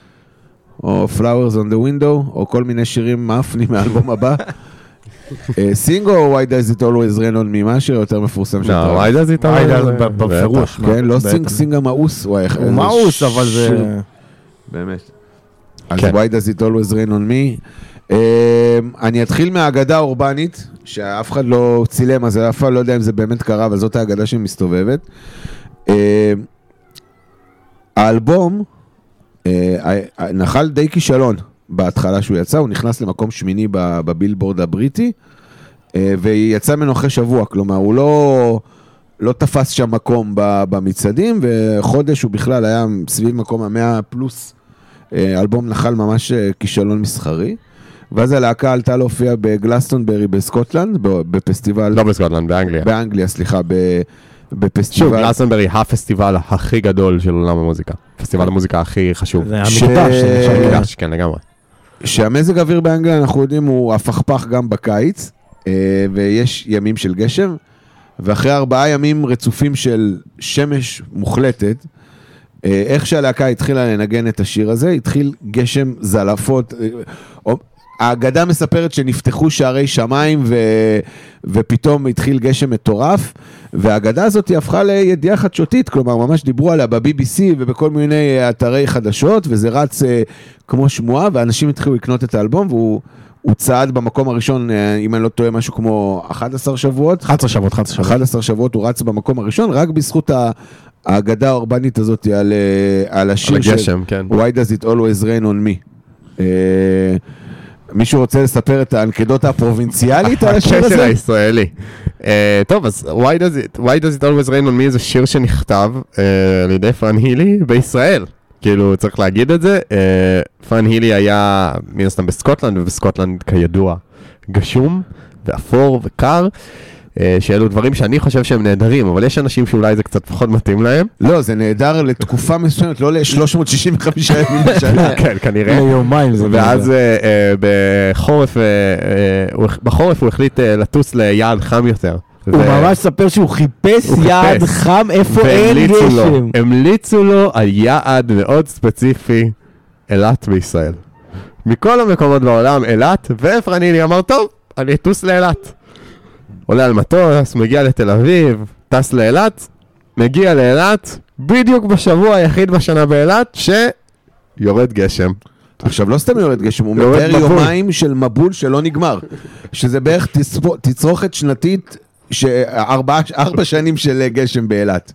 או Flowers on the Window, או כל מיני שירים מאפנים מהאלבום הבא. אה, Sing או Why does it always rain on me, מה השיר היותר מפורסם של לא, טראביס? Why does it. וואי, זה בפירוש. כן, לא. Sing Sing המאוס, הוא מאוס, אבל זה... באמת. אז כן. why does it always rain on me? Um, אני אתחיל מהאגדה האורבנית, שאף אחד לא צילם, אז אף אחד לא יודע אם זה באמת קרה, אבל זאת האגדה שמסתובבת. Um, האלבום uh, נחל די כישלון בהתחלה שהוא יצא, הוא נכנס למקום שמיני בבילבורד הבריטי, uh, ויצא ממנו אחרי שבוע, כלומר הוא לא... לא תפס שם מקום במצעדים, וחודש הוא בכלל היה סביב מקום המאה פלוס. אה, אלבום נחל ממש אה, כישלון מסחרי. ואז הלהקה עלתה להופיע בגלסטונברי בסקוטלנד, ב- בפסטיבל, לא בסקוטלנד, באנגליה. באנגליה, סליחה, ב- שוב, בפסטיבל. גלסנברי, הפסטיבל הכי גדול של עולם המוזיקה. פסטיבל המוזיקה הכי חשוב. זה המקדש. כן, לגמרי. שהמזג האוויר באנגליה, אנחנו יודעים, הוא הפכפך גם בקיץ, אה, ויש ימים של גשם, ואחרי ארבעה ימים רצופים של שמש מוחלטת, אה, איך שהלהקה התחילה לנגן את השיר הזה, התחיל גשם זלעפות. האגדה מספרת שנפתחו שערי שמיים ו... ופתאום התחיל גשם מטורף, והאגדה הזאת היא הפכה לידיעה חדשותית, כלומר ממש דיברו עליה ב-BBC ובכל מיני אה, אתרי חדשות, וזה רץ אה, כמו שמועה, ואנשים התחילו לקנות את האלבום, והוא הוא צעד במקום הראשון, אה, אם אני לא טועה, משהו כמו 11 שבועות. 11 שבועות, 11 שבועות. 11 שבועות הוא רץ במקום הראשון, רק בזכות ה- האגדה האורבנית הזאת על, על השיר על הגשם, כן. Why does it always rain on me. מישהו רוצה לספר את האנקדוטה הפרובינציאלית על השיר הקשר הזה? הישראלי. אה, טוב, אז why does it, why does it always rain on me זה שיר שנכתב אה, על ידי פרן הילי בישראל. כאילו, צריך להגיד את זה. אה, פרן הילי היה מן הסתם בסקוטלנד, ובסקוטלנד כידוע גשום ואפור וקר. אה, שאלו דברים שאני חושב שהם נהדרים, אבל יש אנשים שאולי זה קצת פחות מתאים להם. לא, זה נהדר לתקופה מסוימת, לא ל-365 ימים בשנה. כן, כנראה. ליומיים זה ואז בסדר. אה, אה, בחורף, הוא- בחורף הוא החליט לטוס ליעד חם יותר. הוא ממש ספר שהוא חיפש יעד. חם איפה אין גשם. המליצו לו על יעד מאוד ספציפי, אילת בישראל. מכל המקומות בעולם, אילת, ואפרניני אמר, טוב, אני אטוס לאילת. עולה על מטוס, מגיע לתל אביב, טס לאילת, מגיע לאילת, בדיוק בשבוע היחיד בשנה באילת, שיורד גשם. עכשיו, לא סתם יורד גשם, הוא מתאר. יומיים של מבול שלא נגמר. שזה בערך תצרוכת שנתית, ארבע שנים של גשם באילת.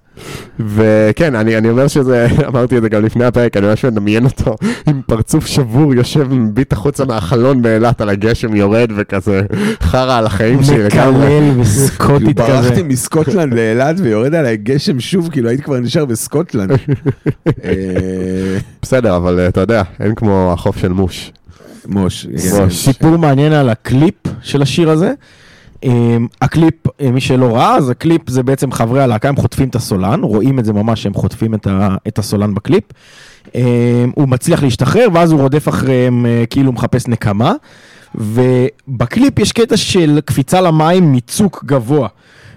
וכן, אני, אני אומר שזה, אמרתי את זה גם לפני הפרק, אני ממש מדמיין אותו עם פרצוף שבור, יושב מביט החוצה מהחלון באילת על הגשם יורד וכזה חרא על החיים שלי. מקלל וסקוטית כאילו כזה. ברחתי מסקוטלנד לאילת ויורד עליי גשם שוב, כאילו הייתי כבר נשאר בסקוטלנד. אה, בסדר, אבל אה, אתה יודע, אין כמו החוף של מוש. מוש. מוש. סיפור מעניין על הקליפ של השיר הזה. אממ, הקליפ, אה, מי שלא ראה, אז הקליפ זה בעצם חברי הלהקה, הם חוטפים את הסולן, רואים את זה ממש, הם חוטפים את, את הסולן בקליפ. אממ, הוא מצליח להשתחרר, ואז הוא רודף אחריהם, אה, כאילו מחפש נקמה. ובקליפ יש קטע של קפיצה למים מצוק גבוה.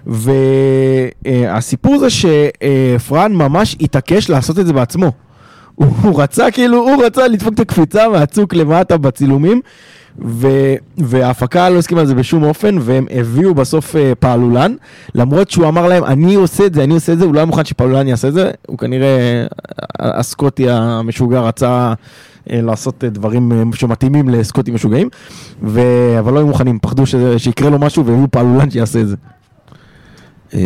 והסיפור זה שפרן ממש התעקש לעשות את זה בעצמו. הוא רצה כאילו, הוא רצה לדפוק את הקפיצה מהצוק למטה בצילומים, ו, וההפקה לא הסכימה לזה בשום אופן, והם הביאו בסוף אה, פעלולן, למרות שהוא אמר להם, אני עושה את זה, אני עושה את זה, הוא לא היה מוכן שפעלולן יעשה את זה, הוא כנראה, ה- הסקוטי המשוגע רצה אה, לעשות אה, דברים אה, שמתאימים לסקוטים משוגעים, ו... אבל לא היו מוכנים, פחדו שזה, שיקרה לו משהו והביאו פעלולן שיעשה את זה. אה,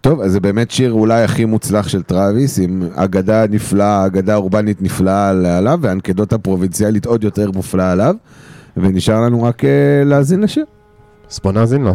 טוב, אז זה באמת שיר אולי הכי מוצלח של טראביס, עם אגדה נפלאה, אגדה אורבנית נפלאה על- עליו, ואנקדוטה פרובינציאלית עוד יותר מופלאה עליו, ונשאר לנו רק אה, להאזין לשיר. אז בוא נאזין לו.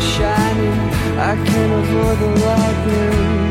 Shining, I can't avoid the lightning.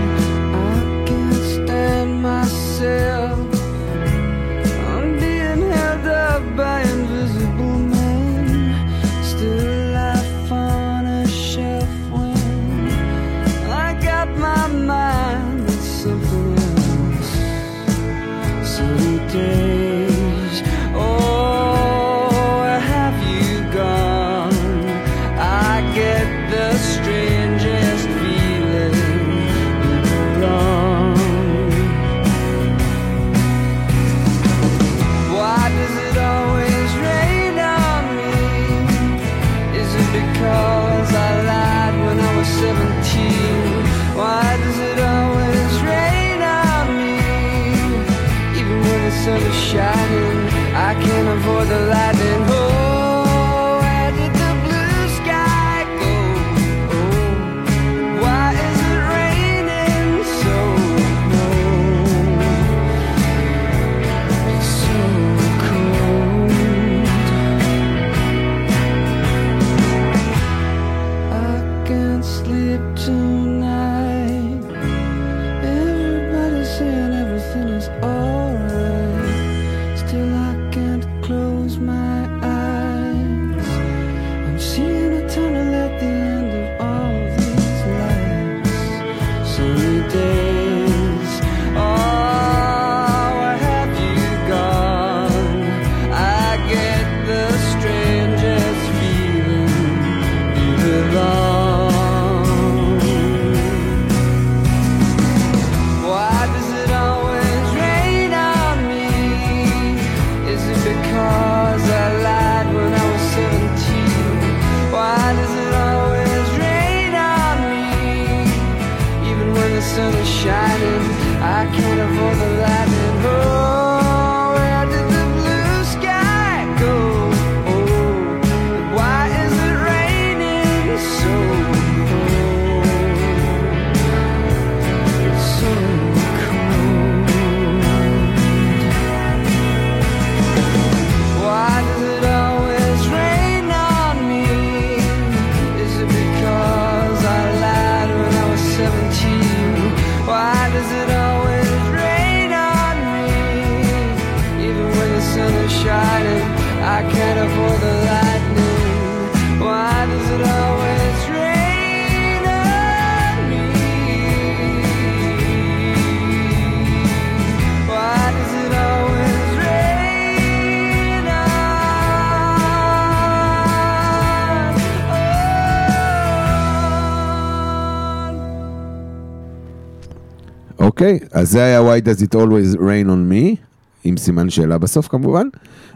אז זה היה Why does it always rain on me, עם סימן שאלה בסוף כמובן,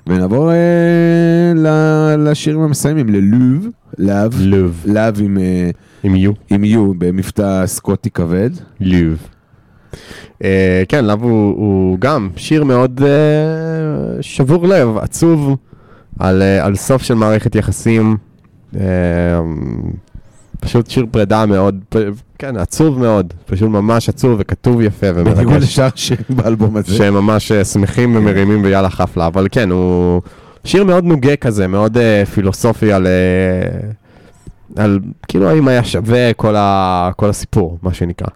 ונעבור אה, ל- לשירים המסיימים, ל Luv, Luv, Luv. Luv עם, אה, עם U. עם U במבטא סקוטי כבד. Luv. אה, כן, Luv הוא, הוא גם שיר מאוד אה, שבור לב, עצוב, על, אה, על סוף של מערכת יחסים. אה, פשוט שיר פרידה מאוד, פ- כן, עצוב מאוד, פשוט ממש עצוב וכתוב יפה בניגוד ומרגש. לשאר השירים באלבום הזה. שהם ממש אה, שמחים ומרימים ויאללה חפלה, אבל כן, הוא שיר מאוד נוגה כזה, מאוד אה, פילוסופי על, אה, על כאילו האם היה שווה כל, ה, כל הסיפור, מה שנקרא,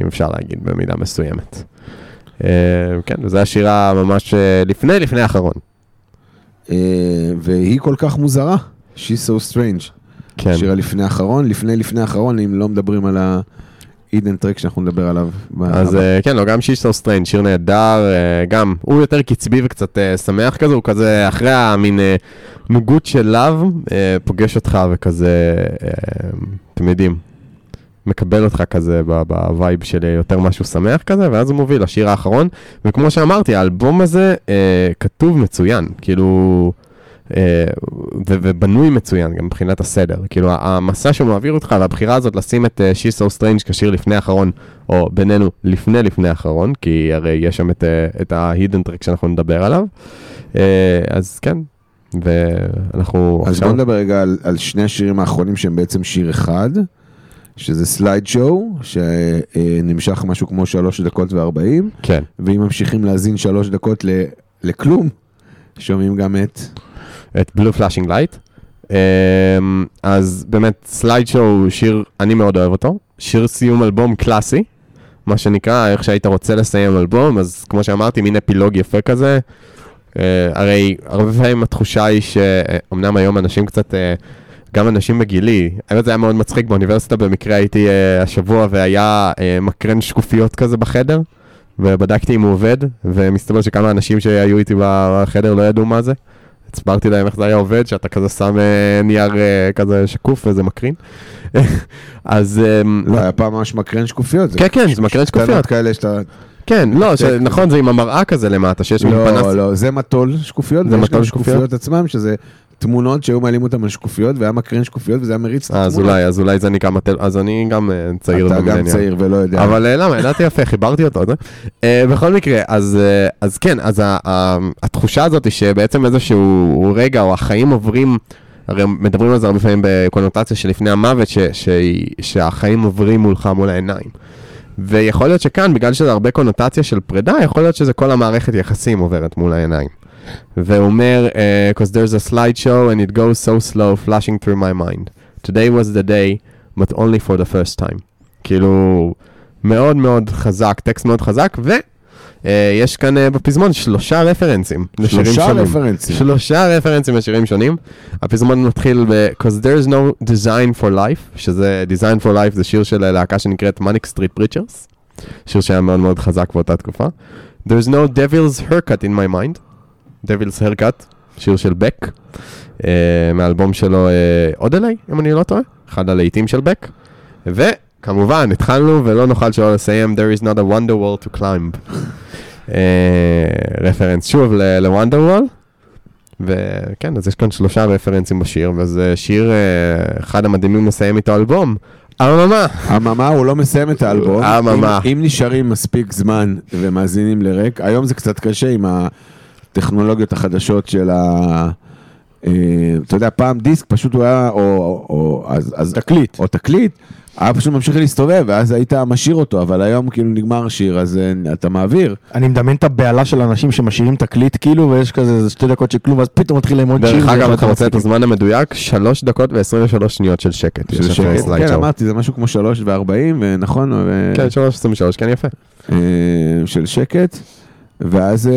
אם אפשר להגיד במידה מסוימת. אה, כן, וזו השירה ממש אה, לפני, לפני האחרון. אה, והיא כל כך מוזרה, She's so strange. כן. שיר הלפני האחרון, לפני לפני האחרון, אם לא מדברים על ה-hidden track שאנחנו נדבר עליו. אז. אה, כן, לא, גם She's So Strange, שיר נהדר, אה, גם, הוא יותר קצבי וקצת אה, שמח כזה, הוא כזה, אחרי המין אה, נוגות של Luv, פוגש אותך וכזה, אתם יודעים, מקבל אותך כזה ב vibe של יותר משהו שמח כזה, ואז הוא מוביל לשיר האחרון, וכמו שאמרתי, האלבום הזה כתוב מצוין, כאילו... אה, ובנוי מצוין גם מבחינת הסדר. כאילו המסע שהוא מעביר אותך והבחירה הזאת לשים את אה, She's So Strange כשיר לפני האחרון, או בינינו לפני לפני האחרון, כי הרי יש שם את, אה, את ה-hidden track שאנחנו נדבר עליו. אז כן, ואנחנו אז בוא נדבר רגע על, על שני השירים האחרונים שהם בעצם שיר אחד, שזה סלייד שואו, שנמשך משהו כמו שלוש דקות וארבעים, כן, ואם ממשיכים להאזין שלוש דקות ל, לכלום, שומעים גם את... את Flashing Light. אמ, אז באמת, סלייד שואו שיר, אני מאוד אוהב אותו. שיר סיום אלבום קלאסי, מה שנקרא, איך שהיית רוצה לסיים אלבום, אז כמו שאמרתי, מין אפילוג יפה כזה. אה, הרי הרבה פעמים התחושה היא שאומנם היום אנשים קצת, אה, גם אנשים בגילי, האמת זה היה מאוד מצחיק, באוניברסיטה במקרה הייתי אה, השבוע והיה אה, מקרן שקופיות כזה בחדר, ובדקתי אם הוא עובד, ומסתבר שכמה אנשים שהיו איתי בחדר לא ידעו מה זה. הסברתי להם איך זה היה עובד, שאתה כזה שם אה, נייר אה, כזה שקוף וזה מקרין. אז... אמ, לא, היה פעם ממש מקרן שקופיות. כן, כן, זה מקרן שקופיות. כאלה שאתה... כן, לא, נכון, זה עם המראה כזה למטה, שיש מין פנס. לא, לא, זה מטול שקופיות, זה ויש מטול גם? שקופיות עצמם, שזה תמונות שהיו מעלים אותם על שקופיות, והיה מקרן שקופיות, וזה היה מריץ את אה, אז התמונות. אולי, אז אולי זה נקרא מטל, אז אני גם אה, צעיר אתה גם. צעיר ולא יודע. אבל אה, למה, ידעתי יפה, חיברתי אותו. בכל מקרה, אז אז כן, אז התחושה הזאת היא שבעצם איזשהו רגע, או החיים עוברים, הרי מדברים על זה הרבה פעמים בקונוטציה שלפני המוות, ש- שהיא- שהחיים עוברים מולך מול העיניים. ויכול להיות שכאן, בגלל שזה הרבה קונוטציה של פרידה, יכול להיות שזה כל המערכת יחסים עוברת מול העיניים. והוא אומר, uh, because there's a slideshow and it goes so slow flashing through my mind. Today was the day, but only for the first time. כאילו, מאוד מאוד חזק, טקסט מאוד חזק, ויש כאן uh, בפזמון שלושה רפרנסים לשירים שלושה שונים. רפרנסים. שלושה רפרנסים לשירים שונים. הפזמון מתחיל ב- Cause there's no design for life, שזה design for life זה שיר של להקה שנקראת Manic Street Preachers, שיר שהיה מאוד מאוד חזק באותה תקופה. There's no devil's haircut in my mind, devil's haircut, שיר של בק, uh, מהאלבום שלו uh, אודלי, אם אני לא טועה, אחד הלהיטים של בק. וכמובן, התחלנו ולא נוכל שלא לסיים There is not a wonder wall to climb. אה, רפרנס שוב לוונדר וול. וכן, אז יש כאן שלושה רפרנסים בשיר, וזה שיר, אה, אחד המדהימים לסיים איתו אלבום. אממה, אממה, הוא לא מסיים את האלבום. אממה. אם, אם נשארים מספיק זמן ומאזינים לרק, היום זה קצת קשה עם הטכנולוגיות החדשות של ה... אה, אתה יודע, פעם דיסק פשוט הוא היה, או, או, או אז, אז, תקליט. או תקליט, היה פשוט ממשיך להסתובב, ואז היית משאיר אותו, אבל היום כאילו נגמר השיר, אז אה, אתה מעביר. אני מדמיין את הבהלה של אנשים שמשאירים תקליט כאילו, ויש כזה שתי דקות של כלום, ואז פתאום מתחיל להם עוד שיר. דרך אגב, אתה רוצה את. הזמן המדויק? 3 דקות ו-23 שניות של שקט. של שקט. Slide כן. אמרתי, זה משהו כמו שלוש וארבעים, ונכון, ו... כן, 3.23, כן יפה. אה, של שקט, ואז אה,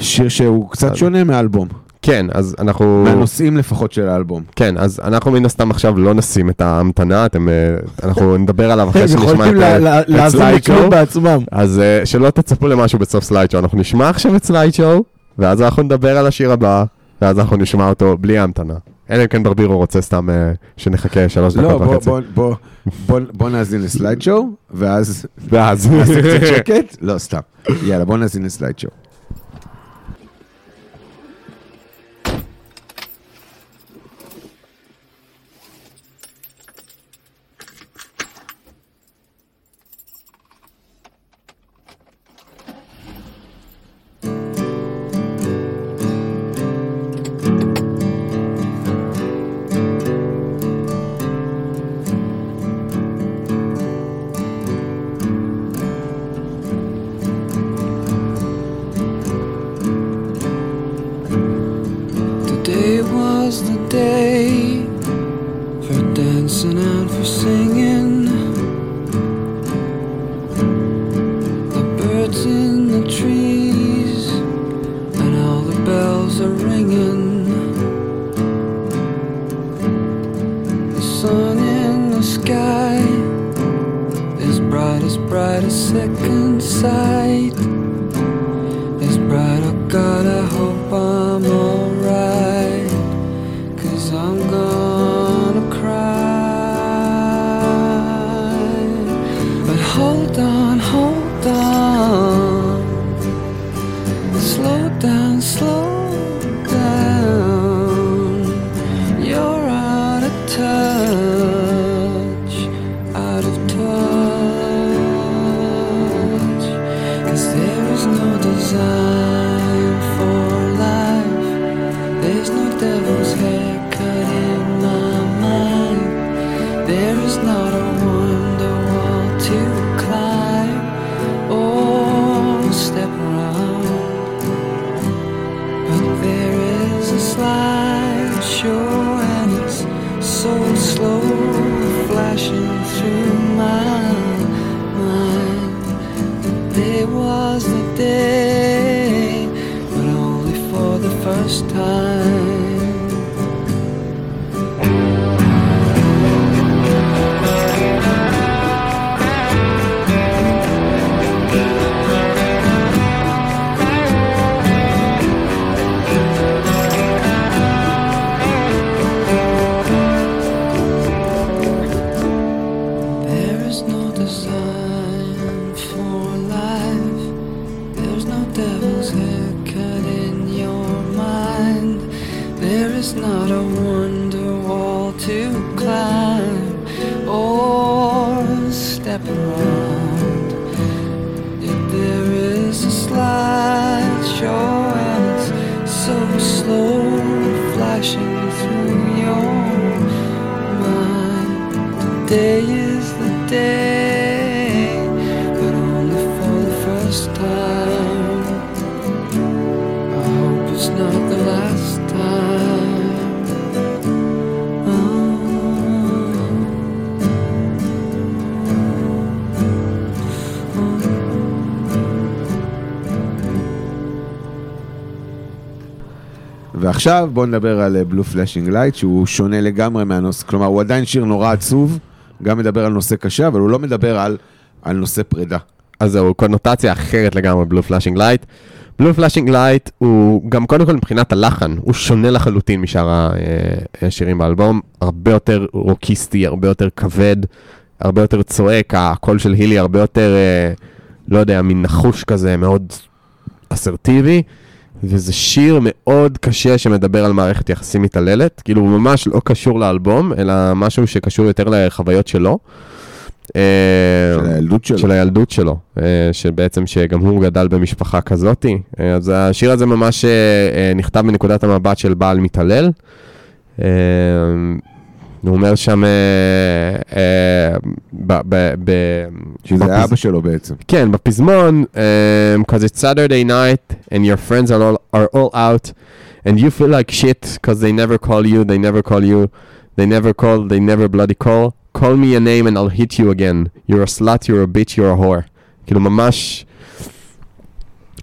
שיר שהוא קצת שונה מהאלבום, כן, אז אנחנו... מהנושאים לפחות של האלבום. כן, אז אנחנו מן הסתם עכשיו לא נשים את ההמתנה, אתם... אה, אנחנו נדבר עליו אחרי הם שנשמע יכולים את לה- ה- לה- את לעזור לכלום. בעצמם. אז אה, שלא תצפו למשהו בסוף Slide Show, אנחנו נשמע עכשיו את Slide Show, ואז אנחנו נדבר על השיר הבא, ואז אנחנו נשמע אותו בלי ההמתנה. אלא אם כן ברבירו רוצה סתם אה, שנחכה שלוש לא, דקות בוא- וחצי. בוא- בוא- בוא- בוא נאזין לסלייד שואו, ואז ואז. נעשה קצת שקט. לא, סתם. יאללה, בוא נאזין לסלייד שואו. Day for dancing and for singing. 幸福。ועכשיו בואו נדבר על Blue Flashing Light, שהוא שונה לגמרי מהנושא, כלומר הוא עדיין שיר נורא עצוב, גם מדבר על נושא קשה, אבל הוא לא מדבר על, על נושא פרידה. אז זהו, קונוטציה אחרת לגמרי, Blue Flashing Light. Blue Flashing Light הוא גם קודם כל מבחינת הלחן, הוא שונה לחלוטין משאר ה- השירים באלבום, הרבה יותר רוקיסטי, הרבה יותר כבד, הרבה יותר צועק, הקול של הילי הרבה יותר, אה, לא יודע, מין נחוש כזה, מאוד אסרטיבי, וזה שיר מאוד קשה שמדבר על מערכת יחסים מתעללת, כאילו הוא ממש לא קשור לאלבום, אלא משהו שקשור יותר לחוויות שלו. אה, של הילדות שלו. של הילדות שלו, אה, שבעצם שגם הוא גדל במשפחה כזאתי. אה, אז השיר הזה ממש נכתב מנקודת המבט של בעל מתעלל. אה, הוא אומר שם, אה, אה, שזה אבא שלו בעצם. כן, בפזמון, um, cause it's Saturday night and your friends are all, are all out and you feel like shit cause they never call you, they never call you, they never call, they never bloody call. call me a name and I'll hit you again. You're a slut, you're a bitch, you're a whore. כאילו ממש...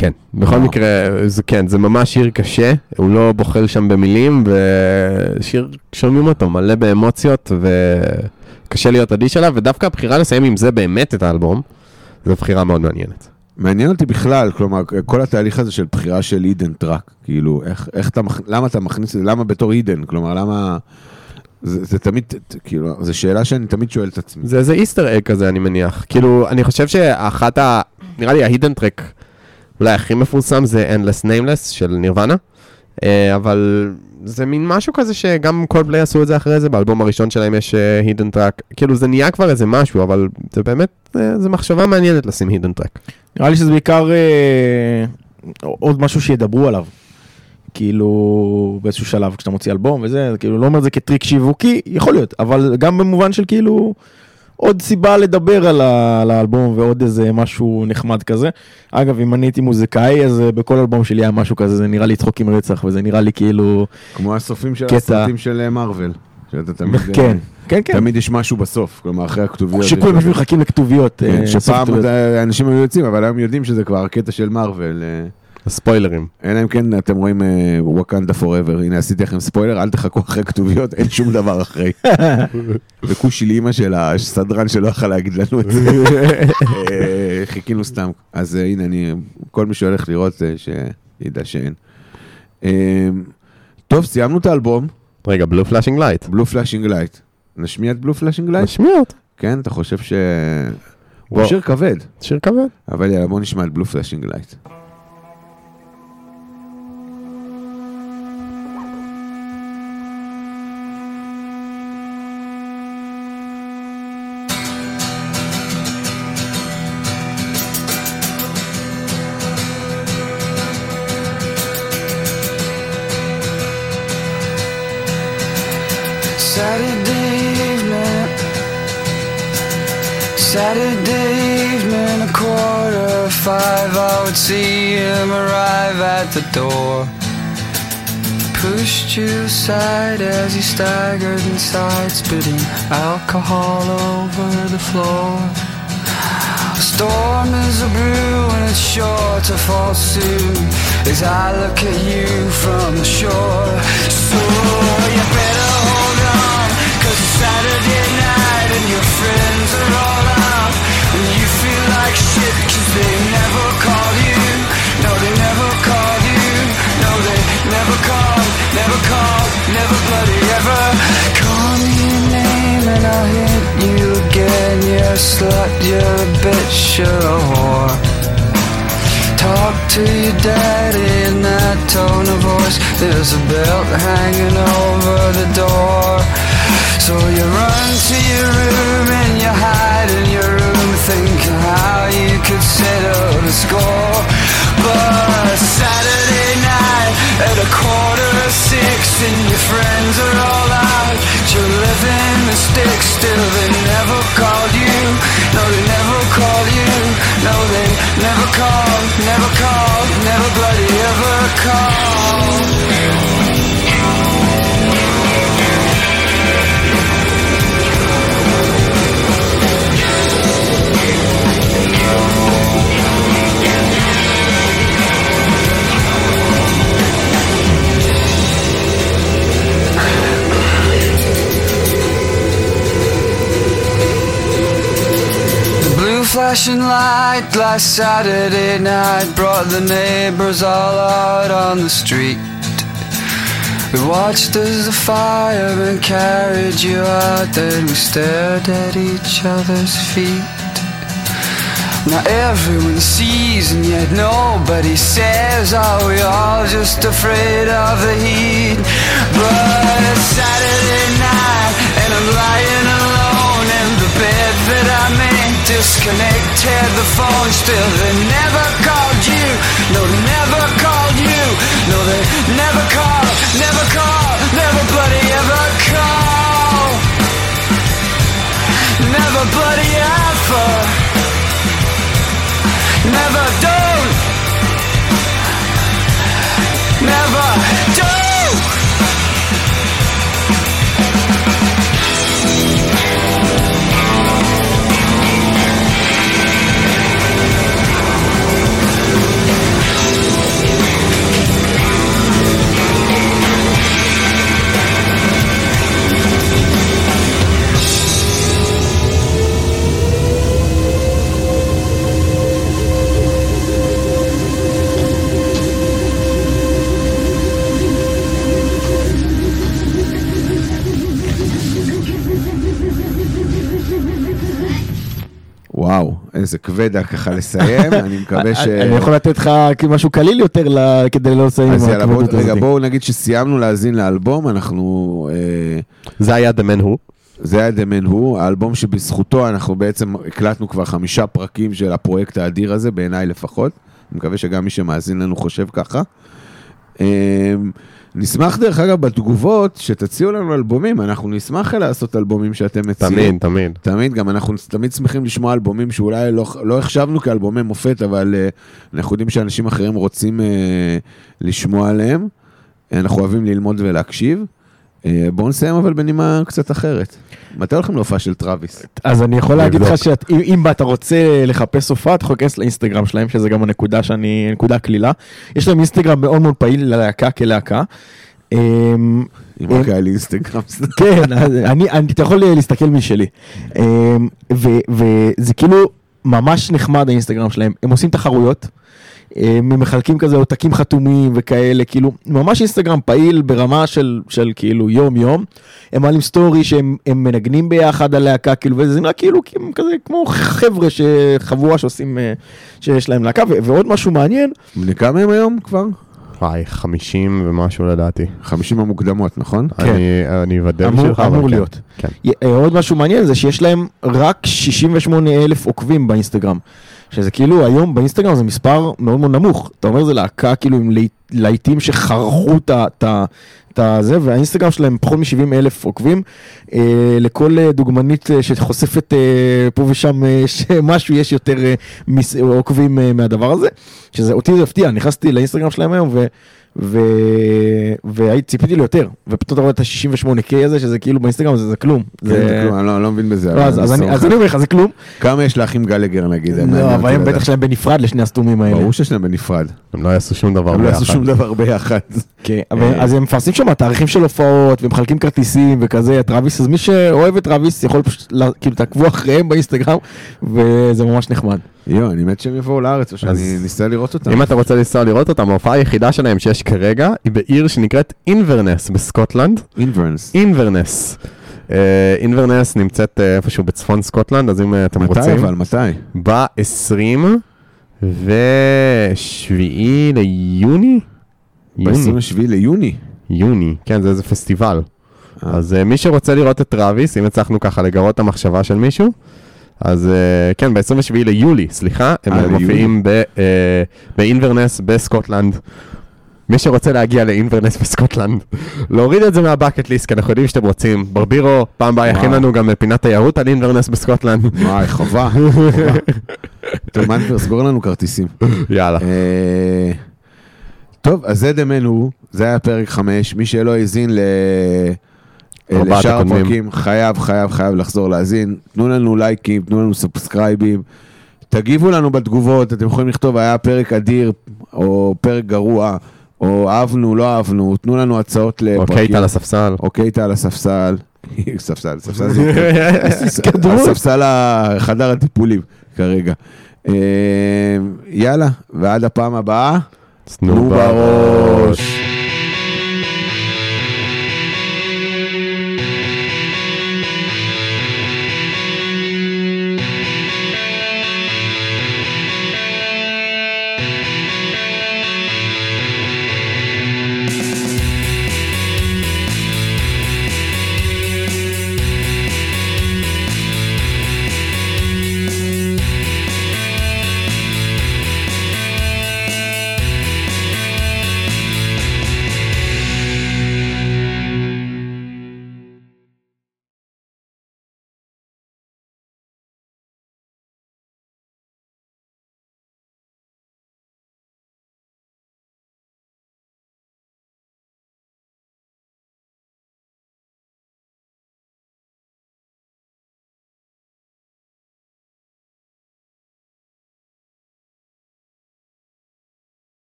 כן, בכל וואו. מקרה, זה כן, זה ממש שיר קשה, הוא לא בוחל שם במילים, ושיר, שומעים אותו מלא באמוציות, וקשה להיות אדיש עליו, ודווקא הבחירה לסיים עם זה באמת את האלבום, זו בחירה מאוד מעניינת. מעניין אותי בכלל, כלומר, כל התהליך הזה של בחירה של hidden track, כאילו, איך, איך אתה, למה אתה מכניס את זה, למה בתור hidden, כלומר, למה, זה, זה תמיד, כאילו, זו שאלה שאני תמיד שואל את עצמי. זה איזה Easter egg כזה, אני מניח. כאילו, אני חושב שאחת ה... נראה לי ה hidden track אולי הכי מפורסם זה Endless Nameless של נירוונה, אה, אבל זה מין משהו כזה שגם קולדפליי עשו את זה אחרי זה, באלבום הראשון שלהם יש hidden track. כאילו, זה נהיה כבר איזה משהו, אבל זה באמת, אה, זה מחשבה מעניינת לשים hidden track. נראה לי שזה בעיקר אה, עוד משהו שידברו עליו. כאילו באיזשהו שלב כשאתה מוציא אלבום וזה, זה כאילו לא אומר את זה כטריק שיווקי, יכול להיות, אבל גם במובן של כאילו עוד סיבה לדבר על, ה, על האלבום ועוד איזה משהו נחמד כזה. אגב, אם אני הייתי מוזיקאי, אז אה, בכל אלבום שלי היה משהו כזה, זה נראה לי צחוק עם רצח וזה נראה לי כאילו... כמו הסופים של קטע. הסרטים של אה, מארוול. שאתה תמיד, כן, אה, כן, כן. תמיד יש משהו בסוף, כלומר, אחרי הכתוביות. שכולם מחכים לכתוביות. כן, אה, שפעם. אה, אנשים היו יוצאים, אבל היום יודעים שזה כבר הקטע של מארוול. הספוילרים. אלא אם כן אתם רואים וואקנדה פוראבר, הנה עשיתי לכם ספוילר, אל תחכו אחרי כתוביות, אין שום דבר אחרי. וכושי לאמא של הסדרן שלא יכל להגיד לנו את זה. אה, חיכינו סתם. אז אה, הנה, אני, כל מי שהולך לראות, אה, שידע שאין. טוב, סיימנו את האלבום, רגע, Blue Flashing Light. Blue Flashing Light. נשמיע את Blue Flashing Light? נשמיע אותו. כן, אתה חושב ש... הוא. שיר כבד, שיר כבד. אבל יאללה, בוא נשמע את Blue Flashing Light. Staggered inside, spitting alcohol over the floor. A storm is a brew and it's sure to fall soon as I look at you from the shore. So you you're a whore. Talk to your daddy in that tone of voice. There's a belt hanging over the door. So you run to your room and you hide in your room, thinking how you could settle the score. But Saturday night at a quarter of six, and your friends are all out. You're living the sticks, still they never never called, never called, never bloody ever called. Flashing light last Saturday night brought the neighbors all out on the street. We watched as the firemen carried you out, then we stared at each other's feet. Now everyone sees and yet nobody says Are we all just afraid of the heat? But it's Saturday night and I'm lying alone bed that I made Disconnected the phone still they never called you No they never called you No they never called, never called, never bloody ever called. Never bloody ever. Never don't Never איזה כבדה ככה לסיים, אני מקווה ש... אני יכול לתת לך משהו קליל יותר כדי לא לסיים אז עם הכבדות רגע, הזאת. בואו נגיד שסיימנו להאזין לאלבום, אנחנו... אה, זה היה The Man Who. זה היה The Man Who, האלבום שבזכותו אנחנו בעצם הקלטנו כבר חמישה פרקים של הפרויקט האדיר הזה, בעיניי לפחות. אני מקווה שגם מי שמאזין לנו חושב ככה. נשמח דרך אגב בתגובות שתציעו לנו אלבומים, אנחנו נשמח לעשות אלבומים שאתם מציעים. תמיד, תמיד. תמיד, גם אנחנו תמיד שמחים לשמוע אלבומים שאולי לא, לא החשבנו כאלבומי מופת, אבל uh, אנחנו יודעים שאנשים אחרים רוצים uh, לשמוע עליהם. אנחנו אוהבים ללמוד ולהקשיב. Uh, בואו נסיים אבל בנימה קצת אחרת. מתי הולכים להופעה של טראביס? אז אני יכול להגיד לך. שאם אתה רוצה לחפש הופעה, אתה יכול להיכנס לאינסטגרם שלהם, שזה גם הנקודה שאני, נקודה קלילה. יש להם אינסטגרם מאוד מאוד פעיל ללהקה כלהקה. אמ, אם רק היה לי אינסטגרם. כן, אתה יכול להסתכל משלי. אמ, ו- וזה כאילו ממש נחמד האינסטגרם שלהם, הם עושים תחרויות. הם מחלקים כזה עותקים חתומים וכאלה, כאילו, ממש אינסטגרם פעיל ברמה של, של כאילו יום יום. הם מעלים סטורי שהם הם מנגנים ביחד הלהקה, כאילו, וזה נראה כאילו הם כזה כמו חבר'ה, חבורה שעושים, אה, שיש להם להקה, ו- ועוד משהו מעניין, בני כמה הם היום כבר? וואי, 50 ומשהו לדעתי. 50 המוקדמות, נכון? כן. אני- אוודא בשבילך, אמור כן. להיות. כן. אה, עוד משהו מעניין זה שיש להם רק 68 אלף עוקבים באינסטגרם. שזה כאילו היום באינסטגרם זה מספר מאוד מאוד נמוך. אתה אומר זה להקה כאילו עם להיט- להיטים ה... את הזה, והאינסטגרם שלהם פחות מ-70 אלף עוקבים. אה, לכל אה, דוגמנית אה, שחושפת אה, פה ושם אה, שמשהו יש יותר אה, מס, עוקבים אה, מהדבר הזה. שזה אותי זה הפתיע, נכנסתי לאינסטגרם שלהם היום ו... והייתי ציפיתי ליותר, ופתאום אתה רואה את ה-68K הזה, שזה כאילו באינסטגרם זה, זה כלום. כן, זה כלום, אני לא- לא מבין בזה. לא, אז, אז, אני. אז אני אומר לך, זה כלום. כמה יש לאחים גלגר נגיד? זה לא, אבל הם. בטח שלהם בנפרד לשני הסתומים האלה. ברור שיש להם בנפרד. הם לא יעשו שום דבר הם לא יעשו ביחד. שום דבר ביחד. כן, אבל, אז הם מפרסמים שם תאריכים של הופעות, ומחלקים כרטיסים וכזה, טראביס, אז מי שאוהב את טראביס יכול פשוט, כאילו, תעקבו אחריהם באינסטגרם, וזה ממש נחמד. יואו, אני מת שהם יבואו לארץ, או שאני ניסה לראות אותם. אם אתה רוצה לנסוע לראות אותם, ההופעה היחידה שלהם שיש כרגע היא בעיר שנקראת אינברנס בסקוטלנד. אינברנס. אינברנס. אה, אינברנס נמצאת אה, איפשהו בצפון סקוטלנד, אז אם אה, אתם מתי רוצים, אבל? מתי? ב-20 ו-7 ליוני? יוני. ב-27 ליוני. יוני, כן, זה איזה פסטיבל. אה. אז אה, מי שרוצה לראות את טראביס, אם הצלחנו ככה לגרות את המחשבה של מישהו, אז אה, כן, ב-27 ליולי, סליחה, הם אה, מופיעים ב- אה, באינברנס בסקוטלנד. מי שרוצה להגיע לאינברנס בסקוטלנד, להוריד את זה מה bucket list, כי אנחנו יודעים שאתם רוצים. ברבירו, פעם הבאה יכין. לנו גם פינת תיירות על אינברנס בסקוטלנד. וואי, חובה. מנטבר, סגור לנו כרטיסים. יאללה. טוב, אז זה The Man Who, זה היה פרק 5, מי שלא האזין ל... ארבעת לשאר. הפרקים, חייב, חייב, חייב לחזור להאזין. תנו לנו לייקים, תנו לנו סאבסקרייבים. תגיבו לנו בתגובות, אתם יכולים לכתוב, היה פרק אדיר, או פרק גרוע, או אהבנו, לא אהבנו, תנו לנו הצעות לפרקים. אוקיי, איתה לספסל. אוקיי, איתה על הספסל. ספסל, ספסל זה... הספסל החדר הטיפולים כרגע. אה, יאללה, ועד הפעם הבאה, תנו בראש.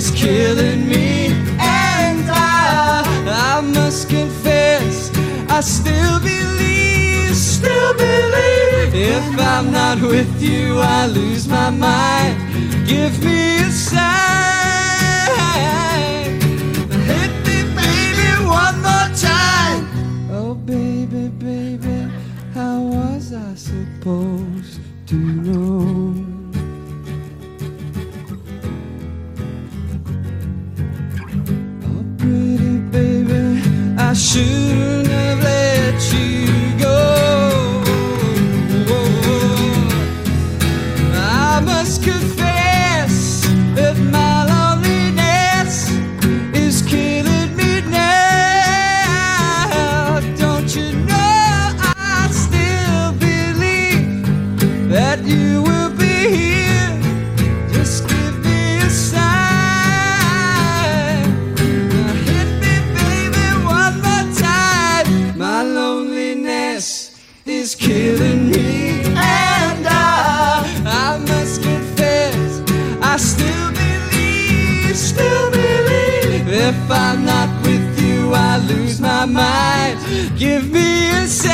is killing me. And I, I must confess, I still believe, still believe. If I'm not with you, I lose my mind. Give me a sign. Hit me, baby, one more time. Soon. lose my mind. Give me a sign.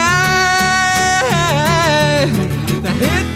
Now hit